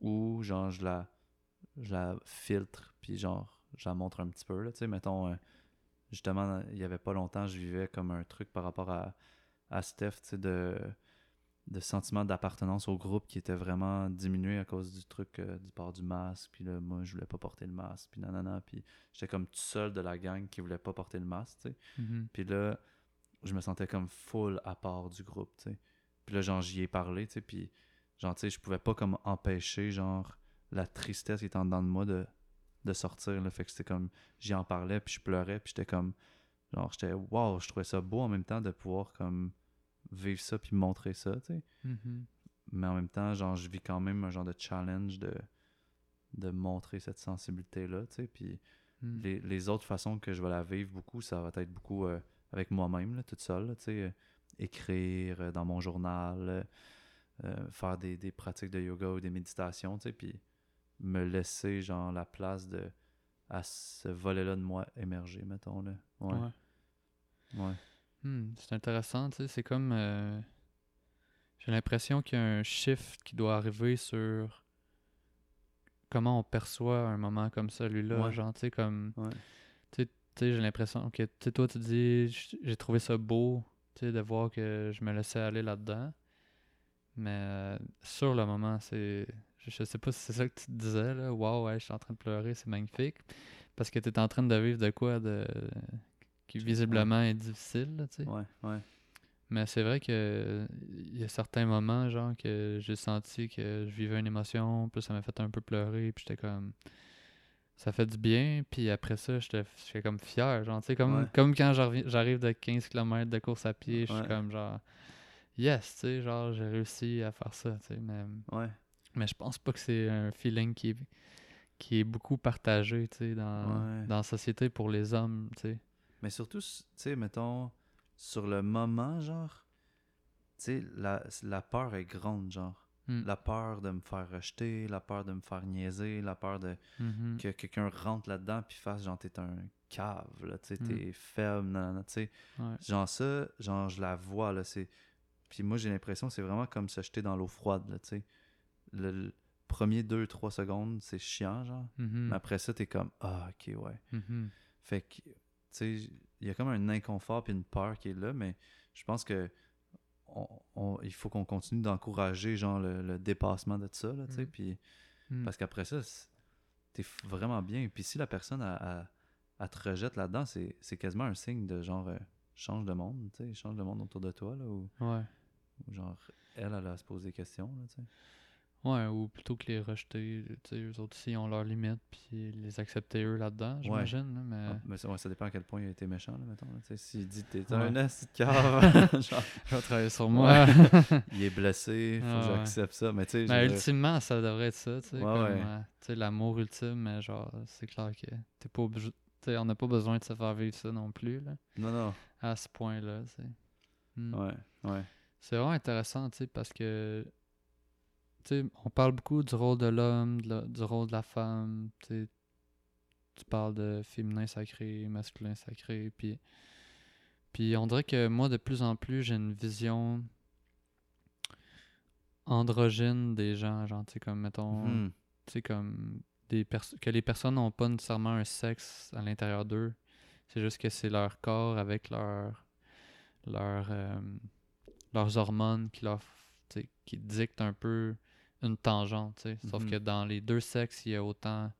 ou genre, je la, je la filtre, puis genre, je la montre un petit peu, là, tu sais, mettons... Euh, justement, il y avait pas longtemps, je vivais comme un truc par rapport à, à Steph, tu sais, de, de sentiment d'appartenance au groupe qui était vraiment diminué à cause du truc euh, du port du masque. Puis là, moi, je voulais pas porter le masque. Puis nanana. Puis j'étais comme tout seul de la gang qui voulait pas porter le masque, tu sais. Mm-hmm. Puis là, je me sentais comme full à part du groupe, tu sais. Puis là, genre, j'y ai parlé, tu sais. Puis, genre, tu sais, je pouvais pas comme empêcher, genre, la tristesse qui était en dedans de moi de de sortir. Là. Fait que c'était comme, j'y en parlais, puis je pleurais, puis j'étais comme, genre, j'étais, wow, je trouvais ça beau en même temps de pouvoir, comme, vivre ça, puis montrer ça, tu sais. Mm-hmm. Mais en même temps, genre, je vis quand même un genre de challenge de, de montrer cette sensibilité-là, tu sais. Puis mm. les, autres façons que je vais la vivre beaucoup, ça va être beaucoup euh, avec moi-même, toute seule, tu sais. Euh, écrire euh, dans mon journal, faire des, des, pratiques de yoga ou des méditations, tu sais. Puis me laisser genre la place de à ce volet-là de moi émerger, mettons là. Ouais. Ouais. Hmm, c'est intéressant, tu sais, c'est comme euh, j'ai l'impression qu'il y a un shift qui doit arriver sur comment on perçoit un moment comme celui-là, genre tu sais comme tu sais j'ai l'impression que tu toi tu dis j'ai trouvé ça beau, tu sais de voir que je me laissais aller là-dedans. Mais euh, sur le moment, c'est je sais pas si c'est ça que tu te disais, là. Waouh, ouais, je suis en train de pleurer, c'est magnifique. Parce que tu es en train de vivre de quoi de qui visiblement est difficile. Ouais, ouais. Mais c'est vrai que il y a certains moments, genre, que j'ai senti que je vivais une émotion, puis ça m'a fait un peu pleurer, puis j'étais comme. Ça fait du bien, puis après ça, j'étais comme fier, genre, tu sais, comme, comme quand j'arrive de 15 km de course à pied, je suis comme genre. Yes, tu sais, genre, j'ai réussi à faire ça, tu sais, mais. Ouais. Mais je pense pas que c'est un feeling qui est, qui est beaucoup partagé, tu sais, dans, dans la société pour les hommes, tu sais. Mais surtout, tu sais, mettons, sur le moment, genre, tu sais, la, la peur est grande, genre. Hmm. La peur de me faire rejeter, la peur de me faire niaiser, la peur de mm-hmm. que quelqu'un rentre là-dedans puis fasse genre t'es un cave, là, tu sais, hmm. t'es faible, tu sais. Genre ça, genre je la vois, là, c'est... Puis moi j'ai l'impression que c'est vraiment comme se jeter dans l'eau froide, là, tu sais le, premier 2-3 secondes, c'est chiant, genre. Mm-hmm. Mais après ça, t'es comme, ah, ok, ouais. Mm-hmm. Fait que, il y a comme un inconfort puis une peur qui est là, mais je pense que il faut qu'on continue d'encourager, genre, le, dépassement de ça, là, tu sais, mm. puis... Mm. Parce qu'après ça, t'es vraiment bien. Puis si la personne a, te rejette là-dedans, c'est quasiment un signe de genre euh, change de monde, tu sais, change de monde autour de toi, là, ou, ouais. genre elle, elle a se poser des questions, là, tu sais. Ouais, ou plutôt que les rejeter, tu sais, eux autres aussi ont leurs limites, puis les accepter eux là-dedans, j'imagine. mais... Ah, mais ça, ouais, ça dépend à quel point il a été méchant, là, mettons. S'il dit t'es un as de genre, je travailler sur moi. il est blessé, faut que j'accepte ça. Mais, tu sais, ultimement, ça devrait être ça, tu sais. Euh, tu sais, l'amour ultime, mais genre, c'est clair que t'es pas obligé. on n'a pas besoin de se faire vivre ça non plus, là. Non, non. À ce point-là, tu sais. Hmm. Ouais, ouais. C'est vraiment intéressant, tu sais, parce que on parle beaucoup du rôle de l'homme, du rôle de la femme. Tu parles de féminin sacré, masculin sacré. Puis, puis on dirait que moi, de plus en plus, j'ai une vision androgyne des gens, genre, tu sais, comme, mettons, mm-hmm. tu sais, comme, des que les personnes n'ont pas nécessairement un sexe à l'intérieur d'eux. C'est juste que c'est leur corps avec leur, leur, euh, leurs hormones qui, leur, qui dictent un peu une tangente. Sauf mm-hmm. que dans les deux sexes, il y a autant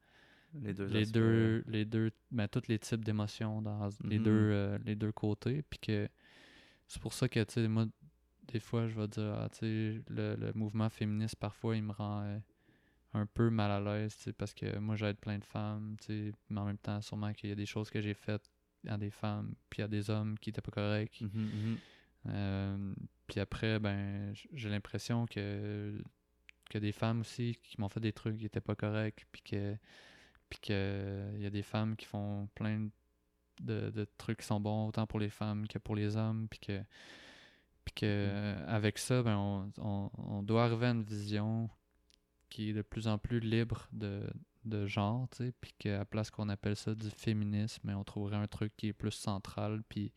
les deux, les deux, les deux ben, tous les types d'émotions dans les, deux, mm-hmm. euh, les deux côtés. Puis que c'est pour ça que, tu sais, moi, des fois, je vais dire, ah, tu sais, le, le, mouvement féministe, parfois, il me rend euh, un peu mal à l'aise, tu sais, parce que moi, j'aide plein de femmes, tu sais, mais en même temps, sûrement qu'il y a des choses que j'ai faites à des femmes, puis à des hommes qui étaient pas corrects. Mm-hmm. Euh, puis après, ben, j'ai l'impression que, que des femmes aussi qui m'ont fait des trucs qui étaient pas corrects, puis que puis qu'il y a des femmes qui font plein de, de, trucs qui sont bons autant pour les femmes que pour les hommes puis que puis que mm. avec ça ben on, on, doit arriver à une vision qui est de plus en plus libre de, de genre tu sais puis qu'à place qu'on appelle ça du féminisme ben, on trouverait un truc qui est plus central puis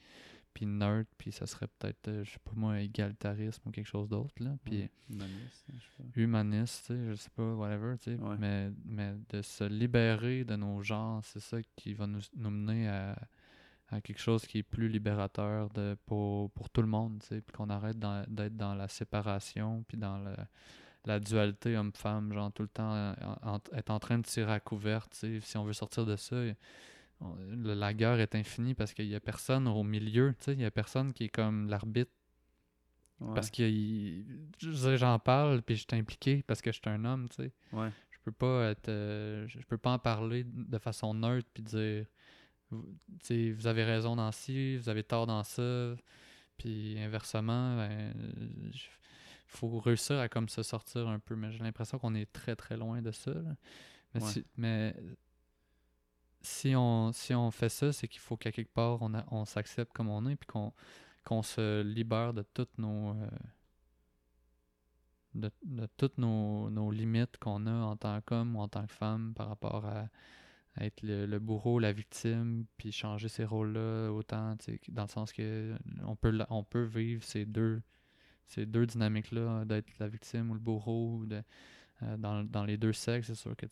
puis nerd, puis ça serait peut-être, euh, je sais pas moi, égalitarisme ou quelque chose d'autre, là. Puis humaniste, je sais pas. Humaniste, tu sais, je sais pas, whatever, tu sais. Mais, mais de se libérer de nos genres, c'est ça qui va nous, nous mener à, à, quelque chose qui est plus libérateur de, pour, pour tout le monde, tu sais. Puis qu'on arrête d'être dans la séparation, puis dans le, la dualité homme-femme, genre tout le temps être en train de tirer à couvert, tu sais. Si on veut sortir de ça, la guerre est infinie parce qu'il n'y a personne au milieu, tu sais, il n'y a personne qui est comme l'arbitre. Parce que j'en parle puis je suis impliqué parce que je suis un homme, tu sais. Ouais. Je peux pas être euh, je peux pas en parler de façon neutre puis dire tu vous avez raison dans ci, vous avez tort dans ça. Puis inversement, ben, faut réussir à comme se sortir un peu, mais j'ai l'impression qu'on est très très loin de ça. Mais, mais si on, si on fait ça, c'est qu'il faut qu'à quelque part, on, on s'accepte comme on est, puis qu'on qu'on se libère de toutes nos. Euh, de, toutes nos, nos limites qu'on a en tant qu'homme ou en tant que femme par rapport à, être le, bourreau, la victime, puis changer ces rôles-là autant, dans le sens que on peut, on peut vivre ces deux, ces deux dynamiques-là, d'être la victime ou le bourreau, de, euh, dans, dans les deux sexes, c'est sûr que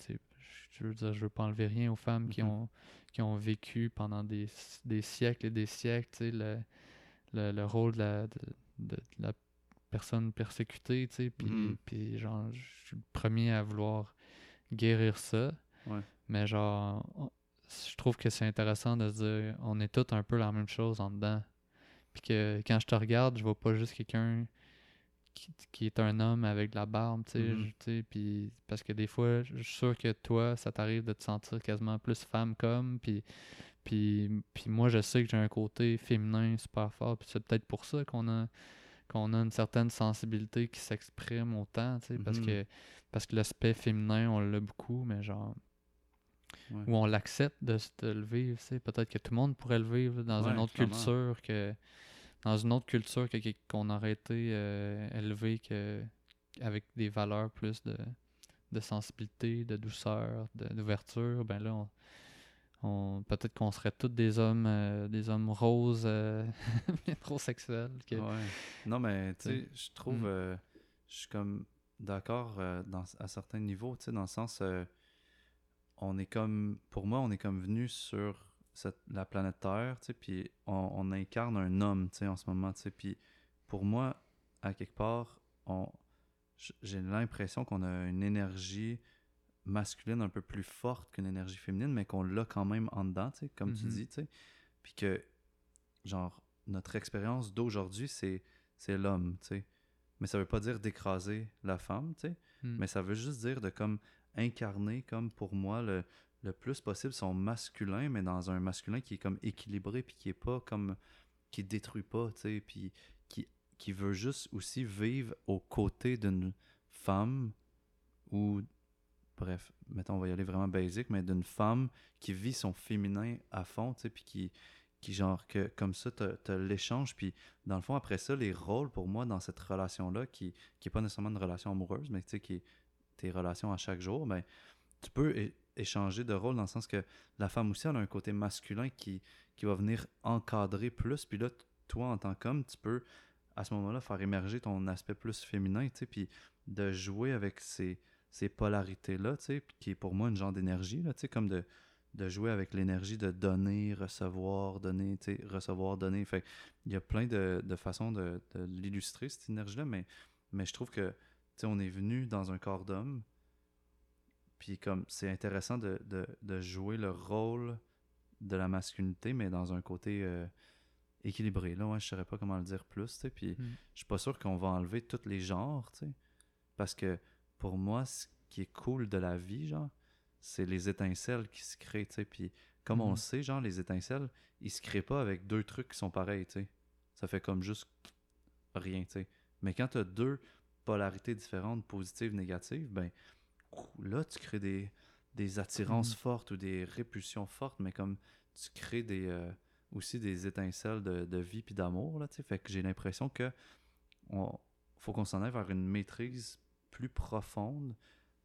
je veux dire, je veux pas enlever rien aux femmes qui, mm-hmm. ont, qui ont vécu pendant des, des siècles et des siècles, le, le, le, rôle de la, de, la personne persécutée, tu sais, puis, mm-hmm. puis genre, je suis le premier à vouloir guérir ça. Mais genre, je trouve que c'est intéressant de se dire, on est tous un peu la même chose en dedans. Puis que quand je te regarde, je vois pas juste quelqu'un qui, est un homme avec de la barbe, tu sais, mm-hmm. puis parce que des fois, je suis sûr que toi, ça t'arrive de te sentir quasiment plus femme comme, puis puis, puis moi, je sais que j'ai un côté féminin super fort, puis c'est peut-être pour ça qu'on a qu'on a une certaine sensibilité qui s'exprime autant, tu sais, parce mm-hmm. que parce que l'aspect féminin, on l'a beaucoup, mais genre ou on l'accepte de, de, le vivre, tu sais, peut-être que tout le monde pourrait le vivre dans une autre culture que dans une autre culture qu'on aurait été euh, élevé que, avec des valeurs plus de, de sensibilité, de douceur, d'ouverture, ben là, on, peut-être qu'on serait tous des hommes euh, des hommes roses euh, métrosexuels. Non, mais tu sais, je trouve mm. je suis comme d'accord à certains niveaux, tu sais, dans le sens on est comme pour moi, on est comme venu sur la planète Terre, tu sais, puis on, incarne un homme, tu sais, en ce moment, tu sais, puis pour moi, à quelque part, on, j'ai l'impression qu'on a une énergie masculine un peu plus forte qu'une énergie féminine, mais qu'on l'a quand même en dedans, tu sais, comme tu mm-hmm. dis, tu sais, puis que, genre, notre expérience d'aujourd'hui, c'est, c'est l'homme, tu sais, mais ça veut pas dire d'écraser la femme, tu sais, mm. mais ça veut juste dire de comme incarner comme pour moi le, le plus possible son masculin, mais dans un masculin qui est comme équilibré, puis qui est pas comme. qui détruit pas, tu sais, puis qui, qui veut juste aussi vivre aux côtés d'une femme ou. Bref, mettons, on va y aller vraiment basique, mais d'une femme qui vit son féminin à fond, tu sais, puis qui, qui genre que comme ça tu as, l'échange puis dans le fond après ça les rôles pour moi dans cette relation là qui qui est pas nécessairement une relation amoureuse mais tu sais qui est tes relations à chaque jour ben tu peux échanger de rôle dans le sens que la femme aussi, elle a un côté masculin qui, qui va venir encadrer plus. Puis là, toi, en tant qu'homme, tu peux à ce moment-là, faire émerger ton aspect plus féminin, tu sais, puis de jouer avec ces, polarités-là, qui est pour moi une genre d'énergie, tu comme de, jouer avec l'énergie de donner, recevoir, donner, tu recevoir, donner. Fait il y a plein de, de façons de, de l'illustrer, cette énergie-là, mais, mais je trouve que, tu sais, on est venu dans un corps d'homme, puis comme c'est intéressant de, de, de, jouer le rôle de la masculinité, mais dans un côté euh, équilibré. Là, ouais, je saurais pas comment le dire plus, puis mm. je suis pas sûr qu'on va enlever tous les genres, tu sais, parce que pour moi, ce qui est cool de la vie, genre, c'est les étincelles qui se créent, tu sais. Puis comme on le mhm. sait, genre, les étincelles, ils se créent pas avec deux trucs qui sont pareils, tu sais. Ça fait comme juste rien. Mais quand tu as deux polarités différentes, positives, négatives, ben là, tu crées des, des attirances mhm. fortes ou des répulsions fortes, mais comme tu crées des, euh, aussi des étincelles de, de vie puis d'amour, là, tu sais. Fait que j'ai l'impression que on, faut qu'on s'en aille vers une maîtrise plus profonde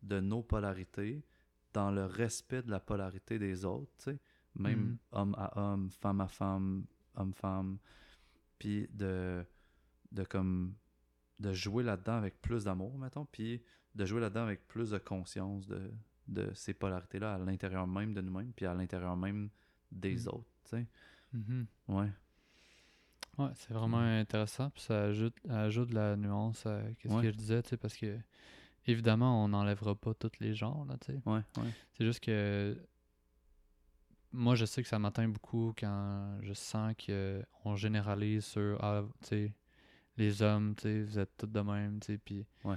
de nos polarités, dans le respect de la polarité des autres, tu sais, même mm. homme à homme, femme à femme, homme-femme, puis de, de comme de jouer là-dedans avec plus d'amour, mettons, puis de jouer là-dedans avec plus de conscience de, de ces polarités-là à l'intérieur même de nous-mêmes, puis à l'intérieur même des mm. autres, tu sais. Mm-hmm. Ouais. Ouais, c'est vraiment intéressant, puis ça ajoute, ajoute de la nuance à ce que je disais, tu sais, parce que Évidemment, on n'enlèvera pas tous les genres, là, tu sais. Ouais, ouais. C'est juste que moi, je sais que ça m'atteint beaucoup quand je sens qu'on généralise sur, ah, tu sais, les hommes, tu sais, vous êtes tous de même, tu sais, puis... Ouais.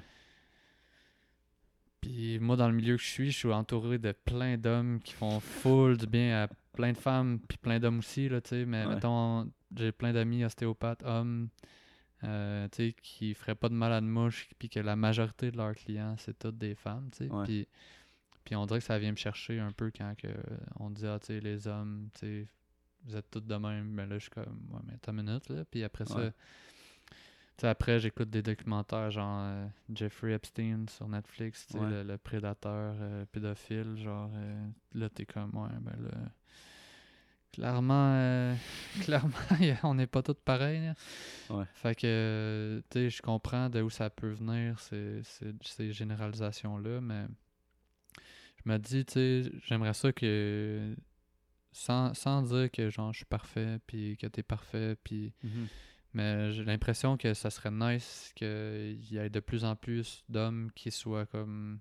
Puis moi, dans le milieu que je suis, je suis entouré de plein d'hommes qui font full du bien à plein de femmes, puis plein d'hommes aussi, là, tu sais, mais mettons, j'ai plein d'amis ostéopathes, hommes, euh, qui feraient pas de mal à de mouche, puis que la majorité de leurs clients, c'est toutes des femmes, tu Puis, puis on dirait que ça vient me chercher un peu quand que on dit, ah, tu les hommes, tu vous êtes tous de même. Mais là, je suis comme, ouais, mais t'as une minute, là. Puis après ça, tu après, j'écoute des documentaires genre euh, Jeffrey Epstein sur Netflix, tu le, prédateur euh, pédophile, genre, là, t'es comme, ouais, ben là Clairement, euh, clairement on n'est pas tous pareils. Fait que, tu sais, je comprends d'où ça peut venir, ces, ces, généralisations-là, mais je me dis, tu sais, j'aimerais ça que, sans, sans, dire que, genre, je suis parfait, puis que t'es parfait, puis... Mm-hmm. Mais j'ai l'impression que ça serait nice qu'il y ait de plus en plus d'hommes qui soient comme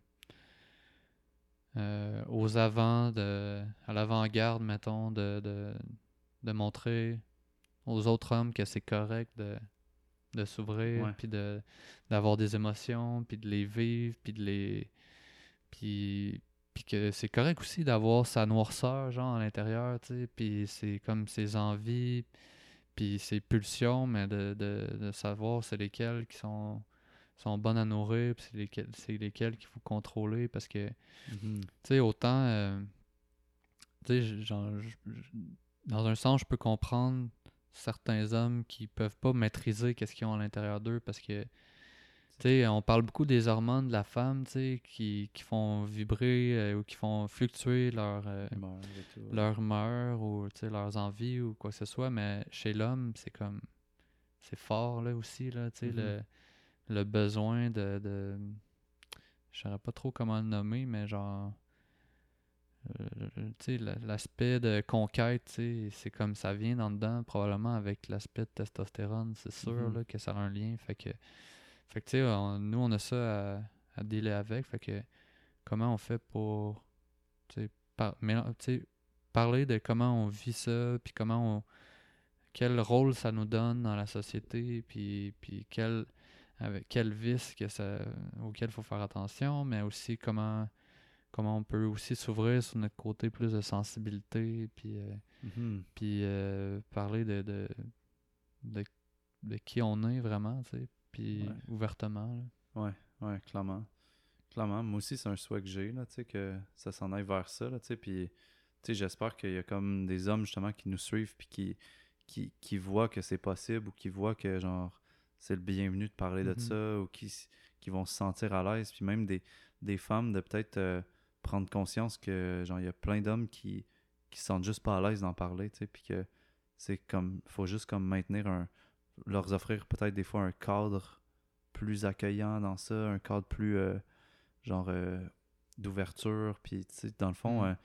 euh, aux avant, de, à l'avant-garde, mettons, de, de, de, montrer aux autres hommes que c'est correct de, de s'ouvrir, puis de, d'avoir des émotions, puis de les vivre, puis de les. Puis, puis que c'est correct aussi d'avoir sa noirceur, genre, à l'intérieur, tu sais, puis c'est comme ses envies, puis ses pulsions, mais de, de, de savoir c'est lesquelles qui sont sont bonnes à nourrir, c'est lesquelles, c'est lesquelles qu'il faut contrôler parce que, mhm. tu sais, autant, euh, tu sais, dans un sens, je peux comprendre certains hommes qui peuvent pas maîtriser qu'est-ce qu'ils ont à l'intérieur d'eux parce que, tu sais, on parle beaucoup des hormones de la femme, qui, qui font vibrer euh, ou qui font fluctuer leur, euh, leur humeur ou, leurs envies ou quoi que ce soit, mais chez l'homme, c'est comme, c'est fort, là, aussi, là, sais, le le besoin de, de je saurais pas trop comment le nommer, mais genre euh, l'aspect de conquête, c'est comme ça vient dans dedans, probablement avec l'aspect de testostérone, c'est sûr mm-hmm. là, que ça a un lien. Fait que, fait que tu sais, nous, on a ça à, à dealer avec. Fait que, comment on fait pour, parler de comment on vit ça, puis comment on, quel rôle ça nous donne dans la société, puis, puis quel, avec quel vice que ça, auquel il faut faire attention, mais aussi comment, comment on peut aussi s'ouvrir sur notre côté plus de sensibilité, puis, euh, mm-hmm. puis euh, parler de, de, de, qui on est vraiment, tu sais, puis ouvertement. Là. Ouais, ouais, clairement. Clairement, moi aussi, c'est un souhait que j'ai, là, tu sais, que ça s'en aille vers ça, là, tu sais, puis, tu sais, j'espère qu'il y a comme des hommes, justement, qui nous suivent, puis qui, qui, qui voient que c'est possible, ou qui voient que, genre, c'est le bienvenu de parler de mm-hmm. ça ou qui, qui vont se sentir à l'aise. Puis même des, des femmes de peut-être euh, prendre conscience que genre il y a plein d'hommes qui, qui se sentent juste pas à l'aise d'en parler, tu sais, puis que c'est comme faut juste comme maintenir un leur offrir peut-être des fois un cadre plus accueillant dans ça, un cadre plus euh, genre euh, d'ouverture. Puis, dans le fond, mm.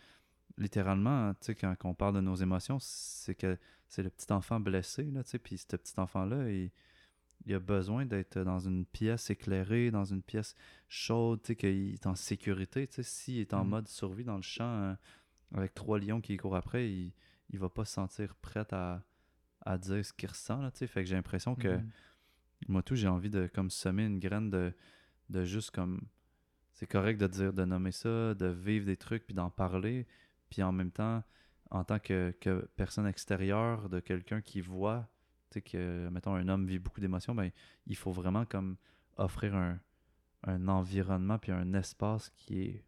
littéralement, quand, quand, on parle de nos émotions, c'est que c'est le petit enfant blessé, là, puis ce petit enfant-là, il, il, a besoin d'être dans une pièce éclairée, dans une pièce chaude, qu'il est en sécurité. S'il est en mm. mode survie dans le champ hein, avec trois lions qui courent après, il, il va pas se sentir prêt à, à dire ce qu'il ressent. Là, fait que j'ai l'impression que mm-hmm. moi tout, j'ai envie de comme semer une graine de, de juste comme c'est correct de dire, de nommer ça, de vivre des trucs, puis d'en parler, puis en même temps, en tant que, personne extérieure, de quelqu'un qui voit, tu sais, que, mettons, un homme vit beaucoup d'émotions, ben, il faut vraiment comme offrir un, environnement puis un espace qui est,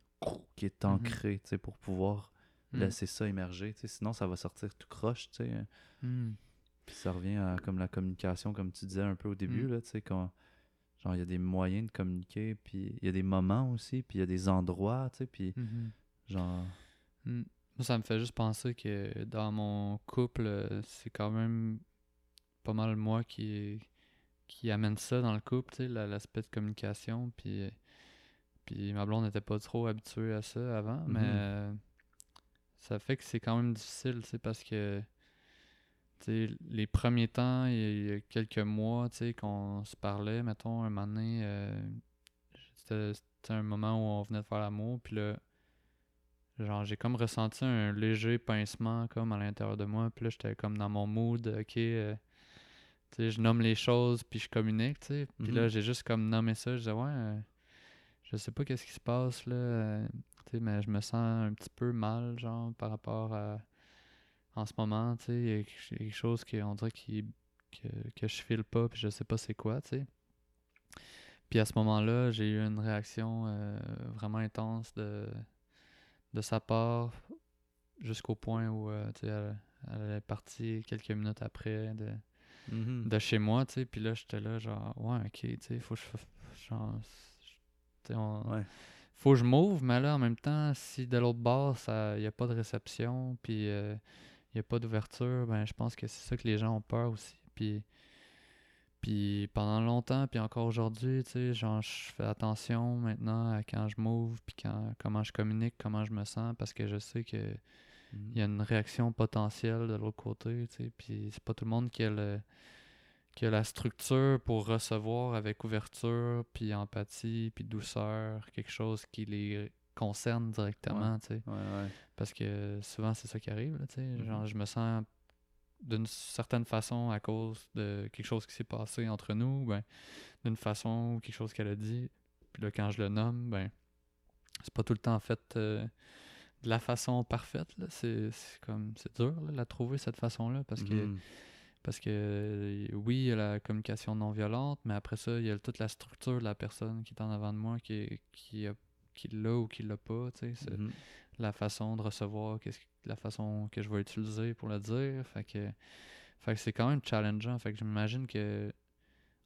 qui est mm-hmm. ancré, tu sais, pour pouvoir mm. laisser ça émerger, tu sais, sinon ça va sortir tout croche, tu sais. Mm. Puis ça revient à comme la communication, comme tu disais un peu au début, mm. là, tu sais, quand genre il y a des moyens de communiquer, puis il y a des moments aussi, puis il y a des endroits, tu sais, puis mm-hmm. genre... Mm. Moi, ça me fait juste penser que dans mon couple, c'est quand même pas mal moi qui, qui amène ça dans le couple, tu sais, l'aspect de communication, puis... Puis ma blonde n'était pas trop habituée à ça avant, mais mm-hmm. ça fait que c'est quand même difficile, tu sais, parce que les premiers temps, il y a quelques mois, qu'on se parlait, mettons, un moment donné, euh, c'était un moment où on venait de faire l'amour, puis là, genre, j'ai comme ressenti un léger pincement, comme, à l'intérieur de moi, puis là, j'étais comme dans mon mood, ok, euh, je nomme les choses, puis je communique, tu sais, puis là, mm-hmm. j'ai juste comme nommé ça, je disais, ouais, euh, je sais pas qu'est-ce qui se passe, là, tu sais, mais je me sens un petit peu mal, genre, par rapport à en ce moment, tu sais, il y a quelque chose qui, on dirait qui, que, que je file pas, puis je sais pas c'est quoi, tu sais. Puis à ce moment-là, j'ai eu une réaction euh, vraiment intense de, de sa part, jusqu'au point où, euh, tu sais, elle, est partie quelques minutes après de, mm-hmm. de chez moi, tu sais. Puis là, j'étais là, genre, ouais, ok, tu sais, faut que je... Genre, faut que je m'ouvre, mais là, en même temps, si de l'autre bord, il n'y a pas de réception, puis... Euh, n'y a pas d'ouverture, ben je pense que c'est ça que les gens ont peur aussi. Puis, puis pendant longtemps, puis encore aujourd'hui, tu sais, genre, je fais attention maintenant à quand je m'ouvre, puis quand, comment je communique, comment je me sens, parce que je sais que il y a une réaction potentielle de l'autre côté, tu sais, puis c'est pas tout le monde qui a, le, qui a la structure pour recevoir avec ouverture, puis empathie, puis douceur, quelque chose qui les concerne directement, tu sais. Parce que souvent, c'est ça qui arrive, tu sais. Mm-hmm. Genre, je me sens d'une certaine façon à cause de quelque chose qui s'est passé entre nous, ben, d'une façon ou quelque chose qu'elle a dit. Puis là, quand je le nomme, ben, c'est pas tout le temps fait euh, de la façon parfaite. C'est comme, c'est dur, là, la trouver, cette façon-là, parce que mm-hmm. parce que oui, il y a la communication non violente, mais après ça, il y a toute la structure de la personne qui est en avant de moi qui, qui a qu'il l'a ou qu'il l'a pas, tu sais, mm-hmm. la façon de recevoir, qu'est-ce la façon que je vais utiliser pour le dire, fait que, fait que c'est quand même challengeant, fait que j'imagine que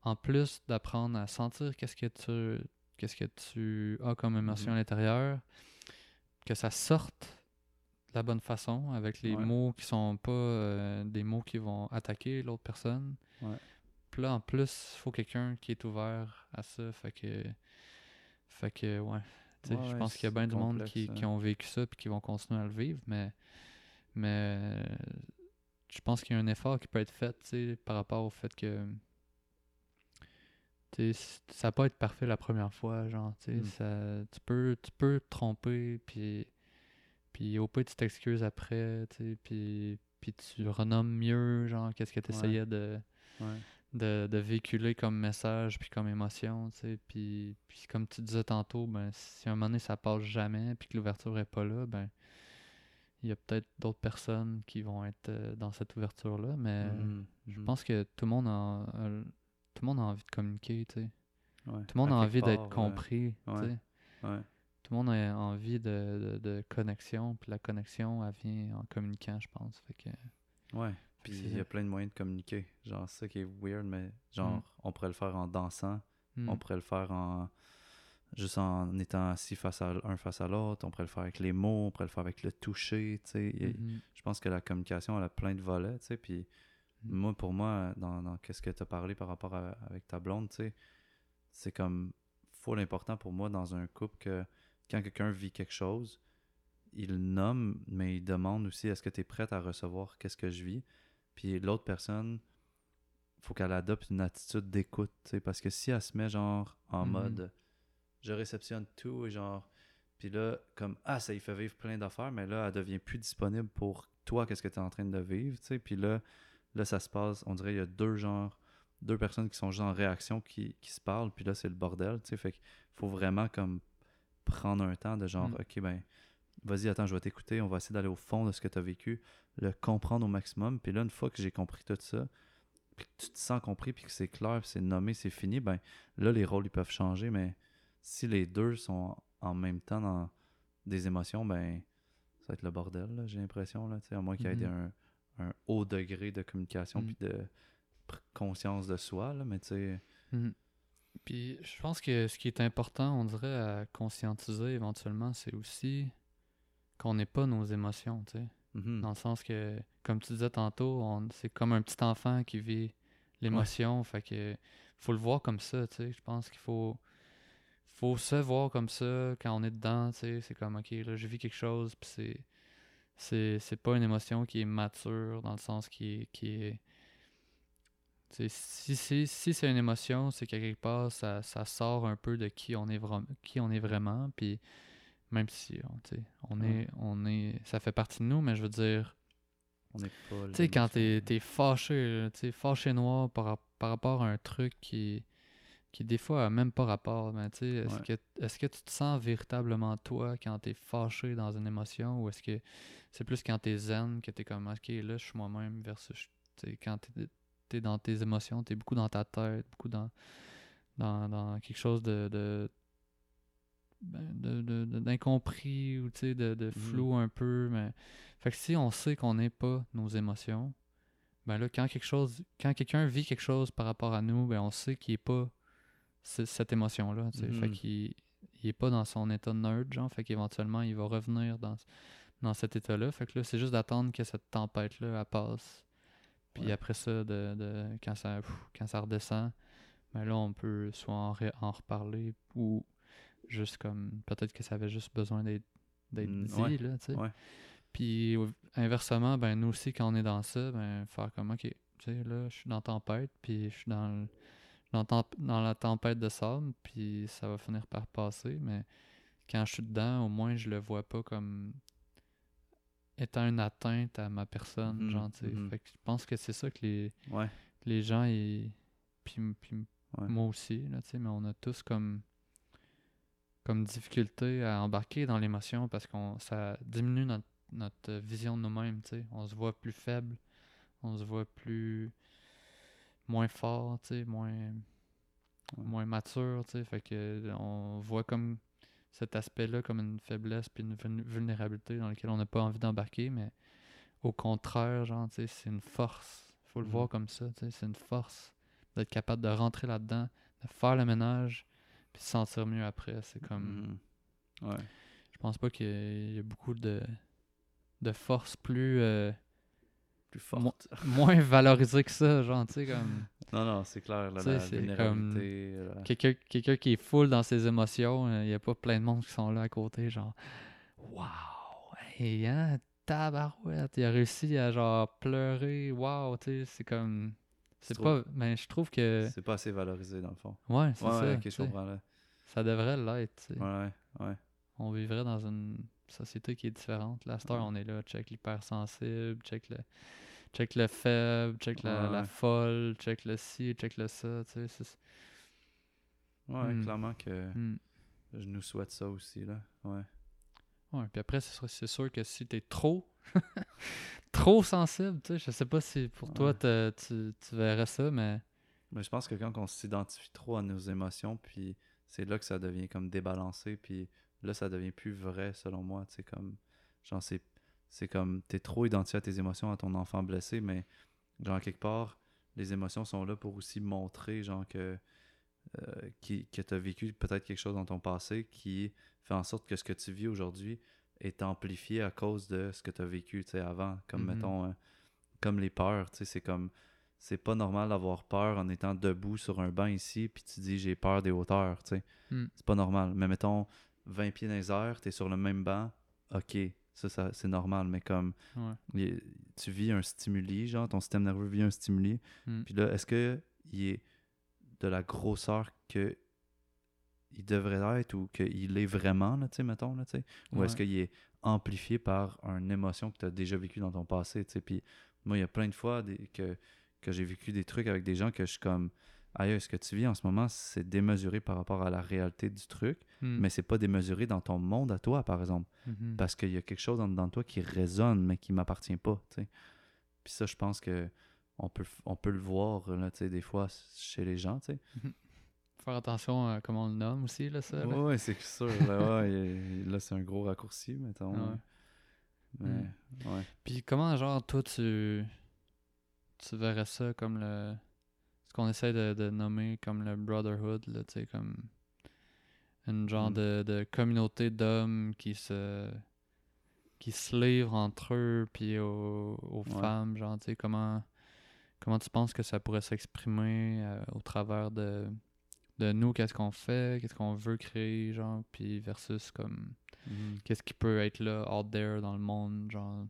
en plus d'apprendre à sentir qu'est-ce que tu qu'est-ce que tu as comme émotion mm-hmm. à l'intérieur, que ça sorte de la bonne façon avec les mots qui sont pas euh, des mots qui vont attaquer l'autre personne. Puis là en plus, il faut quelqu'un qui est ouvert à ça, fait que fait que ouais, je pense qu'il y a bien du monde qui, qui, ont vécu ça et qui vont continuer à le vivre, mais, mais je pense qu'il y a un effort qui peut être fait par rapport au fait que ça peut être parfait la première fois, genre, hmm. ça, tu, peux, tu peux te tromper, puis, puis au pire, tu t'excuses après, puis, puis tu renommes mieux, genre, qu'est-ce que tu essayais de, de, de, véhiculer comme message puis comme émotion, tu sais. Puis, puis comme tu disais tantôt, ben, si à un moment donné ça passe jamais puis que l'ouverture est pas là, ben il y a peut-être d'autres personnes qui vont être euh, dans cette ouverture-là, mais mm-hmm. je mm-hmm. pense que tout le monde a, tout le monde a envie de communiquer, tu sais. tout le monde a envie d'être compris, tu sais. Tout le monde a envie de, de, de connexion, puis la connexion, elle vient en communiquant, je pense. Fait que... Ouais. Puis il y a plein de moyens de communiquer. Genre, c'est ça qui est weird, mais genre, mm. on pourrait le faire en dansant. Mm. On pourrait le faire en juste en étant assis face à un face à l'autre. On pourrait le faire avec les mots, on pourrait le faire avec le toucher. Tu sais. Mm-hmm. Je pense que la communication, elle a plein de volets. Tu sais, puis Moi, pour moi, dans, dans qu'est-ce que tu as parlé par rapport à, avec ta blonde, tu sais, c'est comme, faut l'important pour moi dans un couple que quand quelqu'un vit quelque chose, il nomme, mais il demande aussi est-ce que tu es prête à recevoir qu'est-ce que je vis? Puis l'autre personne, faut qu'elle adopte une attitude d'écoute, parce que si elle se met genre en mhm. mode je réceptionne tout et genre puis là comme ah ça y fait vivre plein d'affaires mais là elle devient plus disponible pour toi qu'est-ce que tu es en train de vivre, tu sais, puis là là ça se passe, on dirait il y a deux genres deux personnes qui sont juste en réaction qui, qui se parlent puis là c'est le bordel, tu sais, fait qu'il faut vraiment comme prendre un temps de genre mhm. OK ben vas-y, attends, je vais t'écouter, on va essayer d'aller au fond de ce que tu as vécu, le comprendre au maximum. Puis là, une fois que j'ai compris tout ça, puis que tu te sens compris, puis que c'est clair, c'est nommé, c'est fini, ben là, les rôles, ils peuvent changer. Mais si les deux sont en même temps dans des émotions, ben ça va être le bordel, j'ai l'impression, là, à moins qu'il y ait mm-hmm. un, haut degré de communication, mm. puis de conscience de soi, là, mais tu sais... Mm-hmm. Puis je pense que ce qui est important, on dirait, à conscientiser éventuellement, c'est aussi qu'on n'est pas nos émotions, tu sais. Mm-hmm. Dans le sens que, comme tu disais tantôt, c'est comme un petit enfant qui vit l'émotion. Fait que faut le voir comme ça, tu sais. Je pense qu'il faut faut se voir comme ça quand on est dedans, tu sais. C'est comme, ok, là, je vis quelque chose, puis c'est. C'est pas une émotion qui est mature dans le sens qui est. Qui est si, si, si c'est une émotion, c'est qu'à quelque part, ça, ça, sort un peu de qui on est, qui on est vraiment. Puis même si on, est, on est. Ça fait partie de nous, mais je veux dire. On est pas. Tu sais, quand t'es es fâché, tu fâché noir par, par rapport à un truc qui qui des fois a même pas rapport. Mais tu sais, est-ce que, est que tu te sens véritablement toi quand tu es fâché dans une émotion ou est-ce que c'est plus quand tu es zen que tu es comme ok là je suis moi-même versus quand tu es, dans tes émotions, tu es beaucoup dans ta tête, beaucoup dans, dans, dans quelque chose de ben, d'incompris ou de, de, mm-hmm. flou un peu. Mais... Fait que si on sait qu'on n'est pas nos émotions, ben là, quand quelque chose, quand quelqu'un vit quelque chose par rapport à nous, ben on sait qu'il n'est pas cette émotion-là. Fait mm-hmm. qu'il il est pas dans son état nerd, genre. Fait qu'éventuellement, il va revenir dans, dans cet état-là. Fait que là, c'est juste d'attendre que cette tempête-là passe. Puis après ça, de, de, quand, ça, quand ça redescend, ben là, on peut soit en, en reparler ou Juste comme, peut-être que ça avait juste besoin d'être mm, dit, là, tu sais. Puis inversement, ben nous aussi, quand on est dans ça, ben faire comme, ok, tu sais, là, je suis dans tempête, puis je suis dans, dans, la tempête de sable, puis ça va finir par passer, mais quand je suis dedans, au moins, je le vois pas comme étant une atteinte à ma personne, mm-hmm, genre, tu sais. Mm-hmm. Fait que je pense que c'est ça que les, les gens, et puis, puis moi aussi, là, tu sais, mais on a tous comme comme difficulté à embarquer dans l'émotion parce que ça diminue notre, vision de nous-mêmes. On se voit plus faible, on se voit plus moins fort, moins moins mature, fait que on voit comme cet aspect-là comme une faiblesse puis une vulnérabilité dans laquelle on n'a pas envie d'embarquer, mais au contraire, genre, c'est une force. Faut le mm-hmm. voir comme ça, c'est une force d'être capable de rentrer là-dedans, de faire le ménage, puis se sentir mieux après. C'est comme. Mm. Ouais. Je pense pas qu'il y, a beaucoup de, de force plus. Euh, plus forte. moins valorisée que ça, genre, tu sais, comme. Non, non, c'est clair, la vulnérabilité. Quelqu'un qui est full dans ses émotions, euh, il n'y a pas plein de monde qui sont là à côté, genre. Waouh! Hey, hein, tabarouette! Il a réussi à, genre, pleurer. Waouh, tu sais, c'est comme. C'est pas. Mais je trouve que. C'est pas assez valorisé dans le fond. Ouais, c'est ça. Ouais, là. Ça devrait l'être. Ouais, ouais. On vivrait dans une société qui est différente. La star, on est là, check l'hypersensible, check le. Check le faible, check la, la, folle, check le ci, check le ça, tu sais. Ouais, hmm. clairement que hmm. je nous souhaite ça aussi, là. Ouais. Ouais, puis après, c'est sûr que si t'es trop trop sensible, tu sais. Je sais pas si pour toi tu, tu verrais ça, mais. Mais je pense que quand on s'identifie trop à nos émotions, puis c'est là que ça devient comme débalancé, puis là ça devient plus vrai selon moi. Tu sais, comme. Genre, c'est, c'est comme. T'es trop identifié à tes émotions, à ton enfant blessé, mais genre, quelque part, les émotions sont là pour aussi montrer, genre, que. Euh, qui, que tu as vécu peut-être quelque chose dans ton passé qui fait en sorte que ce que tu vis aujourd'hui, est amplifié à cause de ce que tu as vécu avant. Comme, mm-hmm. mettons, euh, comme les peurs, c'est comme c'est pas normal d'avoir peur en étant debout sur un banc ici, puis tu dis j'ai peur des hauteurs, tu sais. Hmm. C'est pas normal. Mais mettons, 20 pieds dans les airs, t'es sur le même banc, ok, ça, ça c'est normal. Mais comme tu vis un stimuli, genre ton système nerveux vit un stimuli, hmm. puis là, est-ce que il est de la grosseur que il devrait être ou qu'il est vraiment, tu sais, mettons, là, tu sais, ou est-ce qu'il est amplifié par une émotion que tu as déjà vécue dans ton passé, tu sais, puis moi, il y a plein de fois que que j'ai vécu des trucs avec des gens que je suis comme aïe, ce que tu vis en ce moment, c'est démesuré par rapport à la réalité du truc, hmm. mais c'est pas démesuré dans ton monde à toi, par exemple. Mm-hmm. Parce qu'il y a quelque chose dans, toi qui résonne, mais qui m'appartient pas. Puis ça, je pense que on peut, on peut le voir là, des fois chez les gens. Mm-hmm. Faire attention à comment on le nomme aussi, là, ça. Oui, c'est sûr. là, là c'est un gros raccourci, mettons. Mais, mm. ouais. Puis comment, genre, toi, tu tu verrais ça comme le. Ce qu'on essaie de, nommer comme le Brotherhood, là, tu sais, comme. Une genre mm. de, de, communauté d'hommes qui se. qui se livrent entre eux, puis aux, femmes, genre, tu sais, comment. Comment tu penses que ça pourrait s'exprimer euh, au travers de, de nous, qu'est-ce qu'on fait, qu'est-ce qu'on veut créer, genre, puis versus comme. Mm-hmm. Qu'est-ce qui peut être là, out there dans le monde, genre.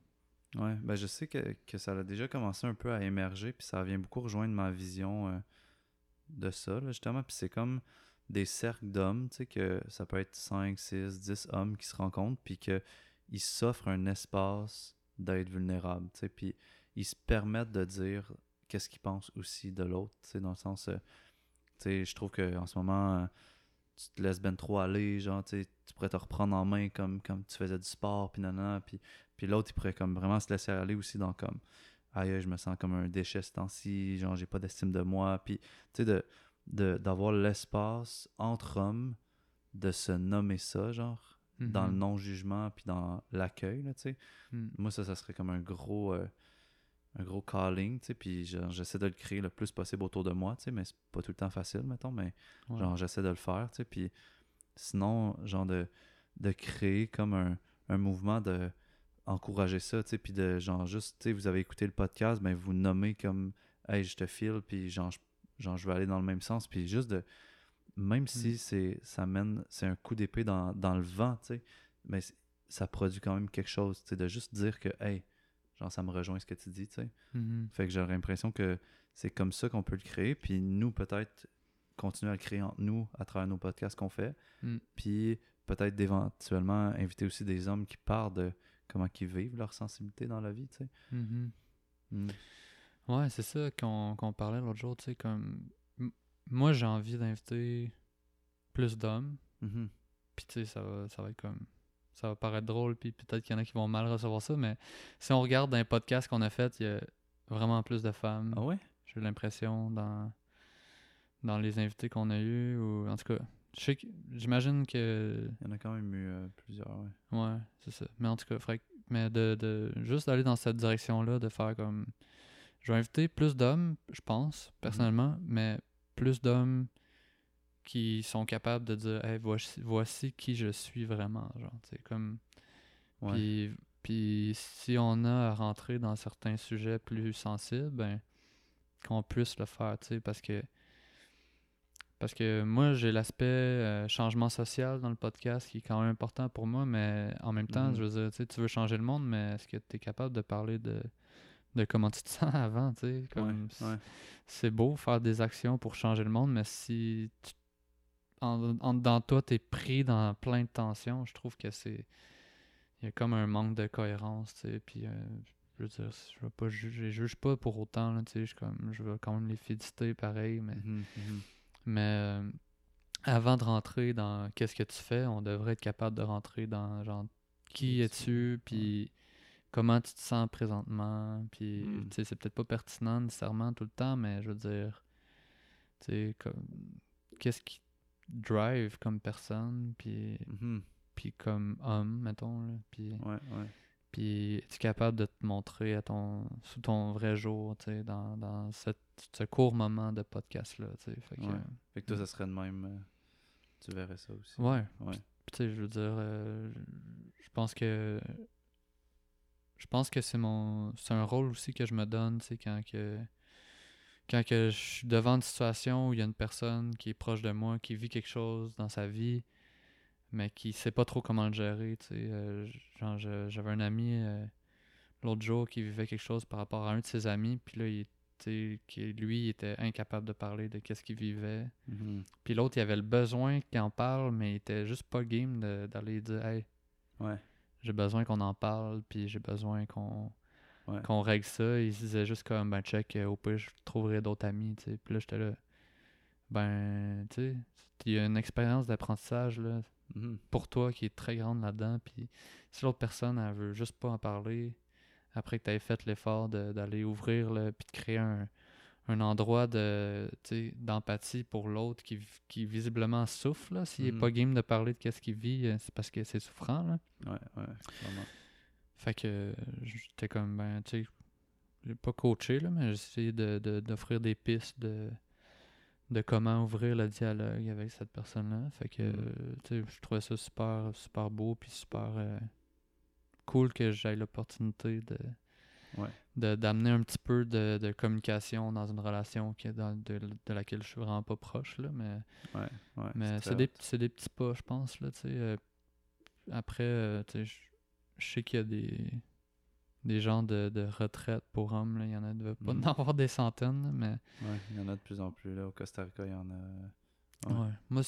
Ouais, ben je sais que, ça a déjà commencé un peu à émerger, puis ça vient beaucoup rejoindre ma vision euh, de ça, justement. Puis c'est comme des cercles d'hommes, tu sais, que ça peut être 5, 6, 10 hommes qui se rencontrent, puis qu'ils s'offrent un espace d'être vulnérable, tu sais, puis ils se permettent de dire qu'est-ce qu'ils pensent aussi de l'autre, tu sais, dans le sens, euh, je trouve qu'en ce moment, euh, tu te laisses ben trop aller, genre, tu pourrais te reprendre en main comme, comme tu faisais du sport, puis nanana, puis puis l'autre, il pourrait comme vraiment se laisser aller aussi dans comme aïe, je me sens comme un déchet ce temps-ci, genre j'ai pas d'estime de moi. Puis tu sais, de, d'avoir l'espace entre hommes de se nommer ça, genre, dans le mm-hmm. non-jugement, puis dans l'accueil, tu sais. Mm. Moi, ça, ça serait comme un gros. Euh, un gros calling, tu sais, puis j'essaie de le créer le plus possible autour de moi, tu sais, mais c'est pas tout le temps facile, mettons, mais genre j'essaie de le faire, tu sais, puis sinon, genre de, de créer comme un, un mouvement de encourager ça, tu sais, puis de genre juste, tu sais, vous avez écouté le podcast, ben vous nommez comme, hey, je te file, puis genre, genre, je veux aller dans le même sens, puis juste de, même si mm. c'est, ça mène, c'est un coup d'épée dans, dans, le vent, tu sais, mais ça produit quand même quelque chose, tu sais, de juste dire que, hey, genre, ça me rejoint ce que tu dis, tu sais. Mm-hmm. Fait que j'ai l'impression que c'est comme ça qu'on peut le créer, puis nous, peut-être, continuer à le créer entre nous à travers nos podcasts qu'on fait, mm. puis peut-être éventuellement inviter aussi des hommes qui parlent de comment ils vivent leur sensibilité dans la vie, tu sais. Mm-hmm. Mm. Ouais, c'est ça qu'on parlait l'autre jour, tu sais, comme... Moi, j'ai envie d'inviter plus d'hommes, mm-hmm. puis tu sais, ça va, ça va être comme... Ça va paraître drôle, puis peut-être qu'il y en a qui vont mal recevoir ça, mais si on regarde dans les podcasts qu'on a fait, il y a vraiment plus de femmes. Ah ouais? J'ai l'impression dans, dans les invités qu'on a eus, ou en tout cas, J'imagine que. Il y en a quand même eu euh, plusieurs, ouais. Ouais, c'est ça. Mais en tout cas, mais de, de juste d'aller dans cette direction-là, de faire comme. Je vais inviter plus d'hommes, je pense, personnellement, mais plus d'hommes qui sont capables de dire hey, voici, voici qui je suis vraiment. Genre, tu comme. Puis, puis si on a à rentrer dans certains sujets plus sensibles, ben, qu'on puisse le faire, tu sais, parce que parce que moi, j'ai l'aspect euh, changement social dans le podcast qui est quand même important pour moi, mais en même temps, mhm. je veux dire, tu veux changer le monde, mais est-ce que tu es capable de parler de, de comment tu te sens avant, tu sais? C'est beau faire des actions pour changer le monde, mais si en, dans toi, tu es pris dans plein de tensions, je trouve que c'est. Il y a comme un manque de cohérence, tu sais, puis. Euh, je veux dire, je veux pas juger, je juge pas pour autant, tu sais, je, comme, je veux quand même les féliciter pareil, mais mhm, mhm. Mais euh, avant de rentrer dans qu'est-ce que tu fais, on devrait être capable de rentrer dans genre qui es-tu, puis comment tu te sens présentement, puis hmm. tu sais, c'est peut-être pas pertinent nécessairement tout le temps, mais je veux dire, tu sais, comme qu'est-ce qui drive comme personne, puis, mm-hmm. puis comme homme, mettons, puis... Ouais, ouais. Puis es-tu capable de te montrer à ton, sous ton vrai jour, tu sais, dans, dans cette, ce court moment de podcast-là, tu sais. Fait, que, fait que toi, ça serait de même, euh, tu verrais ça aussi. Ouais. ouais. tu sais, je veux dire, euh, je pense que je pense que c'est mon c'est un rôle aussi que je me donne, tu sais, quand que quand que je suis devant une situation où il y a une personne qui est proche de moi, qui vit quelque chose dans sa vie, mais qui sait pas trop comment le gérer. Tu sais, euh, genre, j'avais un ami euh, l'autre jour qui vivait quelque chose par rapport à un de ses amis, puis là, il qui, lui, il était incapable de parler de qu'est-ce qu'il vivait. Mm-hmm. Puis l'autre, il avait le besoin qu'il en parle, mais il était juste pas game d'aller dire Hey, ouais. j'ai besoin qu'on en parle, puis j'ai besoin qu'on qu'on règle ça. Il se disait juste comme Ben, check, au pire, je trouverai d'autres amis. Puis là, j'étais là. Ben, tu sais, il y a une expérience d'apprentissage là, mm-hmm. pour toi qui est très grande là-dedans. Puis si l'autre personne, elle veut juste pas en parler, après que tu aies fait l'effort d'aller ouvrir, le, puis de créer un, endroit de d'empathie pour l'autre qui, qui visiblement souffre. S'il n'est pas mm-hmm. game de parler de ce qu'il vit, euh, c'est parce que c'est souffrant. Là. Ouais, ouais, vraiment. Fait que j'étais comme, ben, tu sais, j'ai pas coaché, là, mais j'ai essayé d'offrir des pistes de, de comment ouvrir le dialogue avec cette personne-là. Fait que, mm-hmm. tu sais, je trouvais ça super, super beau, puis super. Euh, cool que j'aie l'opportunité de d'amener un petit peu de, communication dans une relation qui est dans, de, laquelle je suis vraiment pas proche là mais mais c'est des, des, petits pas je pense là tu sais euh, après euh, tu sais je sais qu'il y a des des gens de, retraite pour hommes là. il y en a de, pas mm. avoir des centaines mais ouais il y en a de plus en plus là au Costa Rica il y en a ouais, moi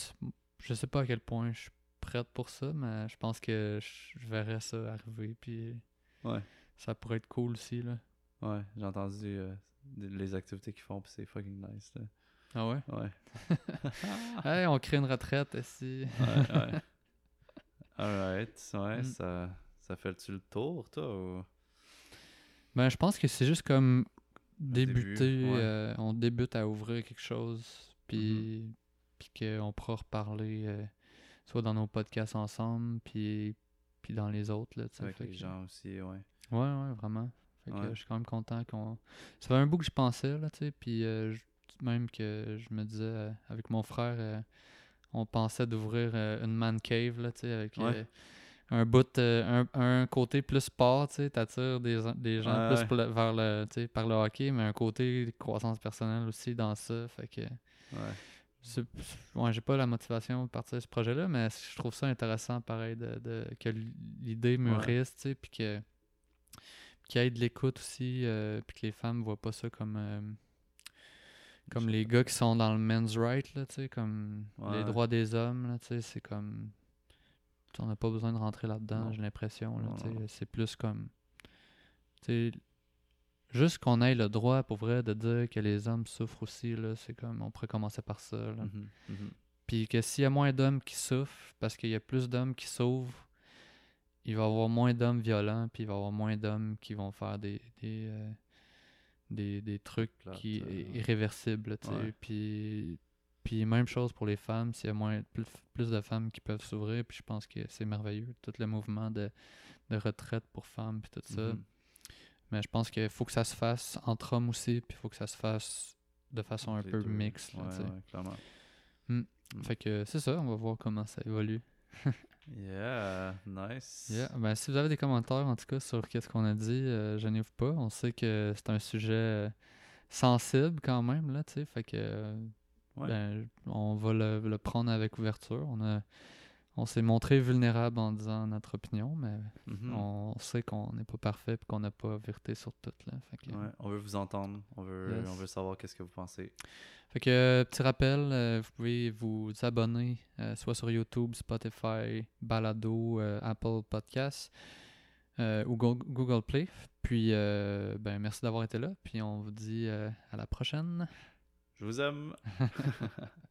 je sais pas à quel point je prête pour ça, mais je pense que je verrais ça arriver. Puis ouais. ça pourrait être cool aussi. Là. Ouais, j'ai entendu euh, les activités qu'ils font, puis c'est fucking nice. Ah ouais? Ouais. hey, on crée une retraite ici. ouais, ouais. Alright, ouais, mm. ça, ça fait-tu le tour, toi? Ou... Ben, je pense que c'est juste comme débuter, euh, on débute à ouvrir quelque chose, puis, puis qu'on pourra reparler euh, soit dans nos podcasts ensemble, puis, puis dans les autres. Là, Avec les gens aussi, ouais. Ouais, ouais, vraiment. Fait que, je suis quand même content qu'on. Ça fait un bout que je pensais, là, tu sais, puis euh, même que je me disais, euh, avec mon frère, on pensait d'ouvrir une man cave, là, tu sais, avec un bout, un, un, côté plus sport, tu sais, t'attires des, des gens plus vers le, tu sais, par le hockey, mais un côté croissance personnelle aussi dans ça, fait que... Ouais. ouais, j'ai pas la motivation de partir de ce projet-là, mais je trouve ça intéressant, pareil, de, que l'idée mûrisse, tu sais, puis que qu'il y ait de l'écoute aussi, euh, puis que les femmes voient pas ça comme euh, comme les gars qui sont dans le men's right, là, tu sais, comme les droits des hommes, là, tu sais, c'est comme on n'a pas besoin de rentrer là-dedans, j'ai l'impression, là, c'est plus comme Juste qu'on ait le droit, pour vrai, de dire que les hommes souffrent aussi, là, c'est comme, on pourrait commencer par ça, là. Mhm, mhm. Puis que s'il y a moins d'hommes qui souffrent, parce qu'il y a plus d'hommes qui sauvent, il va y avoir moins d'hommes violents, puis il va y avoir moins d'hommes qui vont faire des, des, euh, des, trucs qui, euh, irréversibles. Puis, puis même chose pour les femmes, s'il y a moins, plus, de femmes qui peuvent s'ouvrir, puis je pense que c'est merveilleux, tout le mouvement de, retraite pour femmes, puis tout ça. Mhm. Mais je pense qu'il faut que ça se fasse entre hommes aussi, puis il faut que ça se fasse de façon un peu mixte. ouais, clairement. Hmm. Hmm. Fait que c'est ça, on va voir comment ça évolue. yeah, nice. Yeah. Ben, si vous avez des commentaires en tout cas sur qu'est-ce qu'on a dit, euh, je vous pas. On sait que c'est un sujet euh, sensible quand même, là, tu sais. Fait que ben, on va le, le, prendre avec ouverture. On a on s'est montré vulnérable en disant notre opinion, mais mhm. on sait qu'on n'est pas parfait et qu'on n'a pas vérité sur tout. Là. on veut vous entendre, on veut, on veut savoir qu'est-ce que vous pensez. Fait que, euh, petit rappel, euh, vous pouvez vous abonner euh, soit sur YouTube, Spotify, Balado, Apple Podcasts ou Google Play. Puis, ben, merci d'avoir été là. Puis, on vous dit à la prochaine. Je vous aime.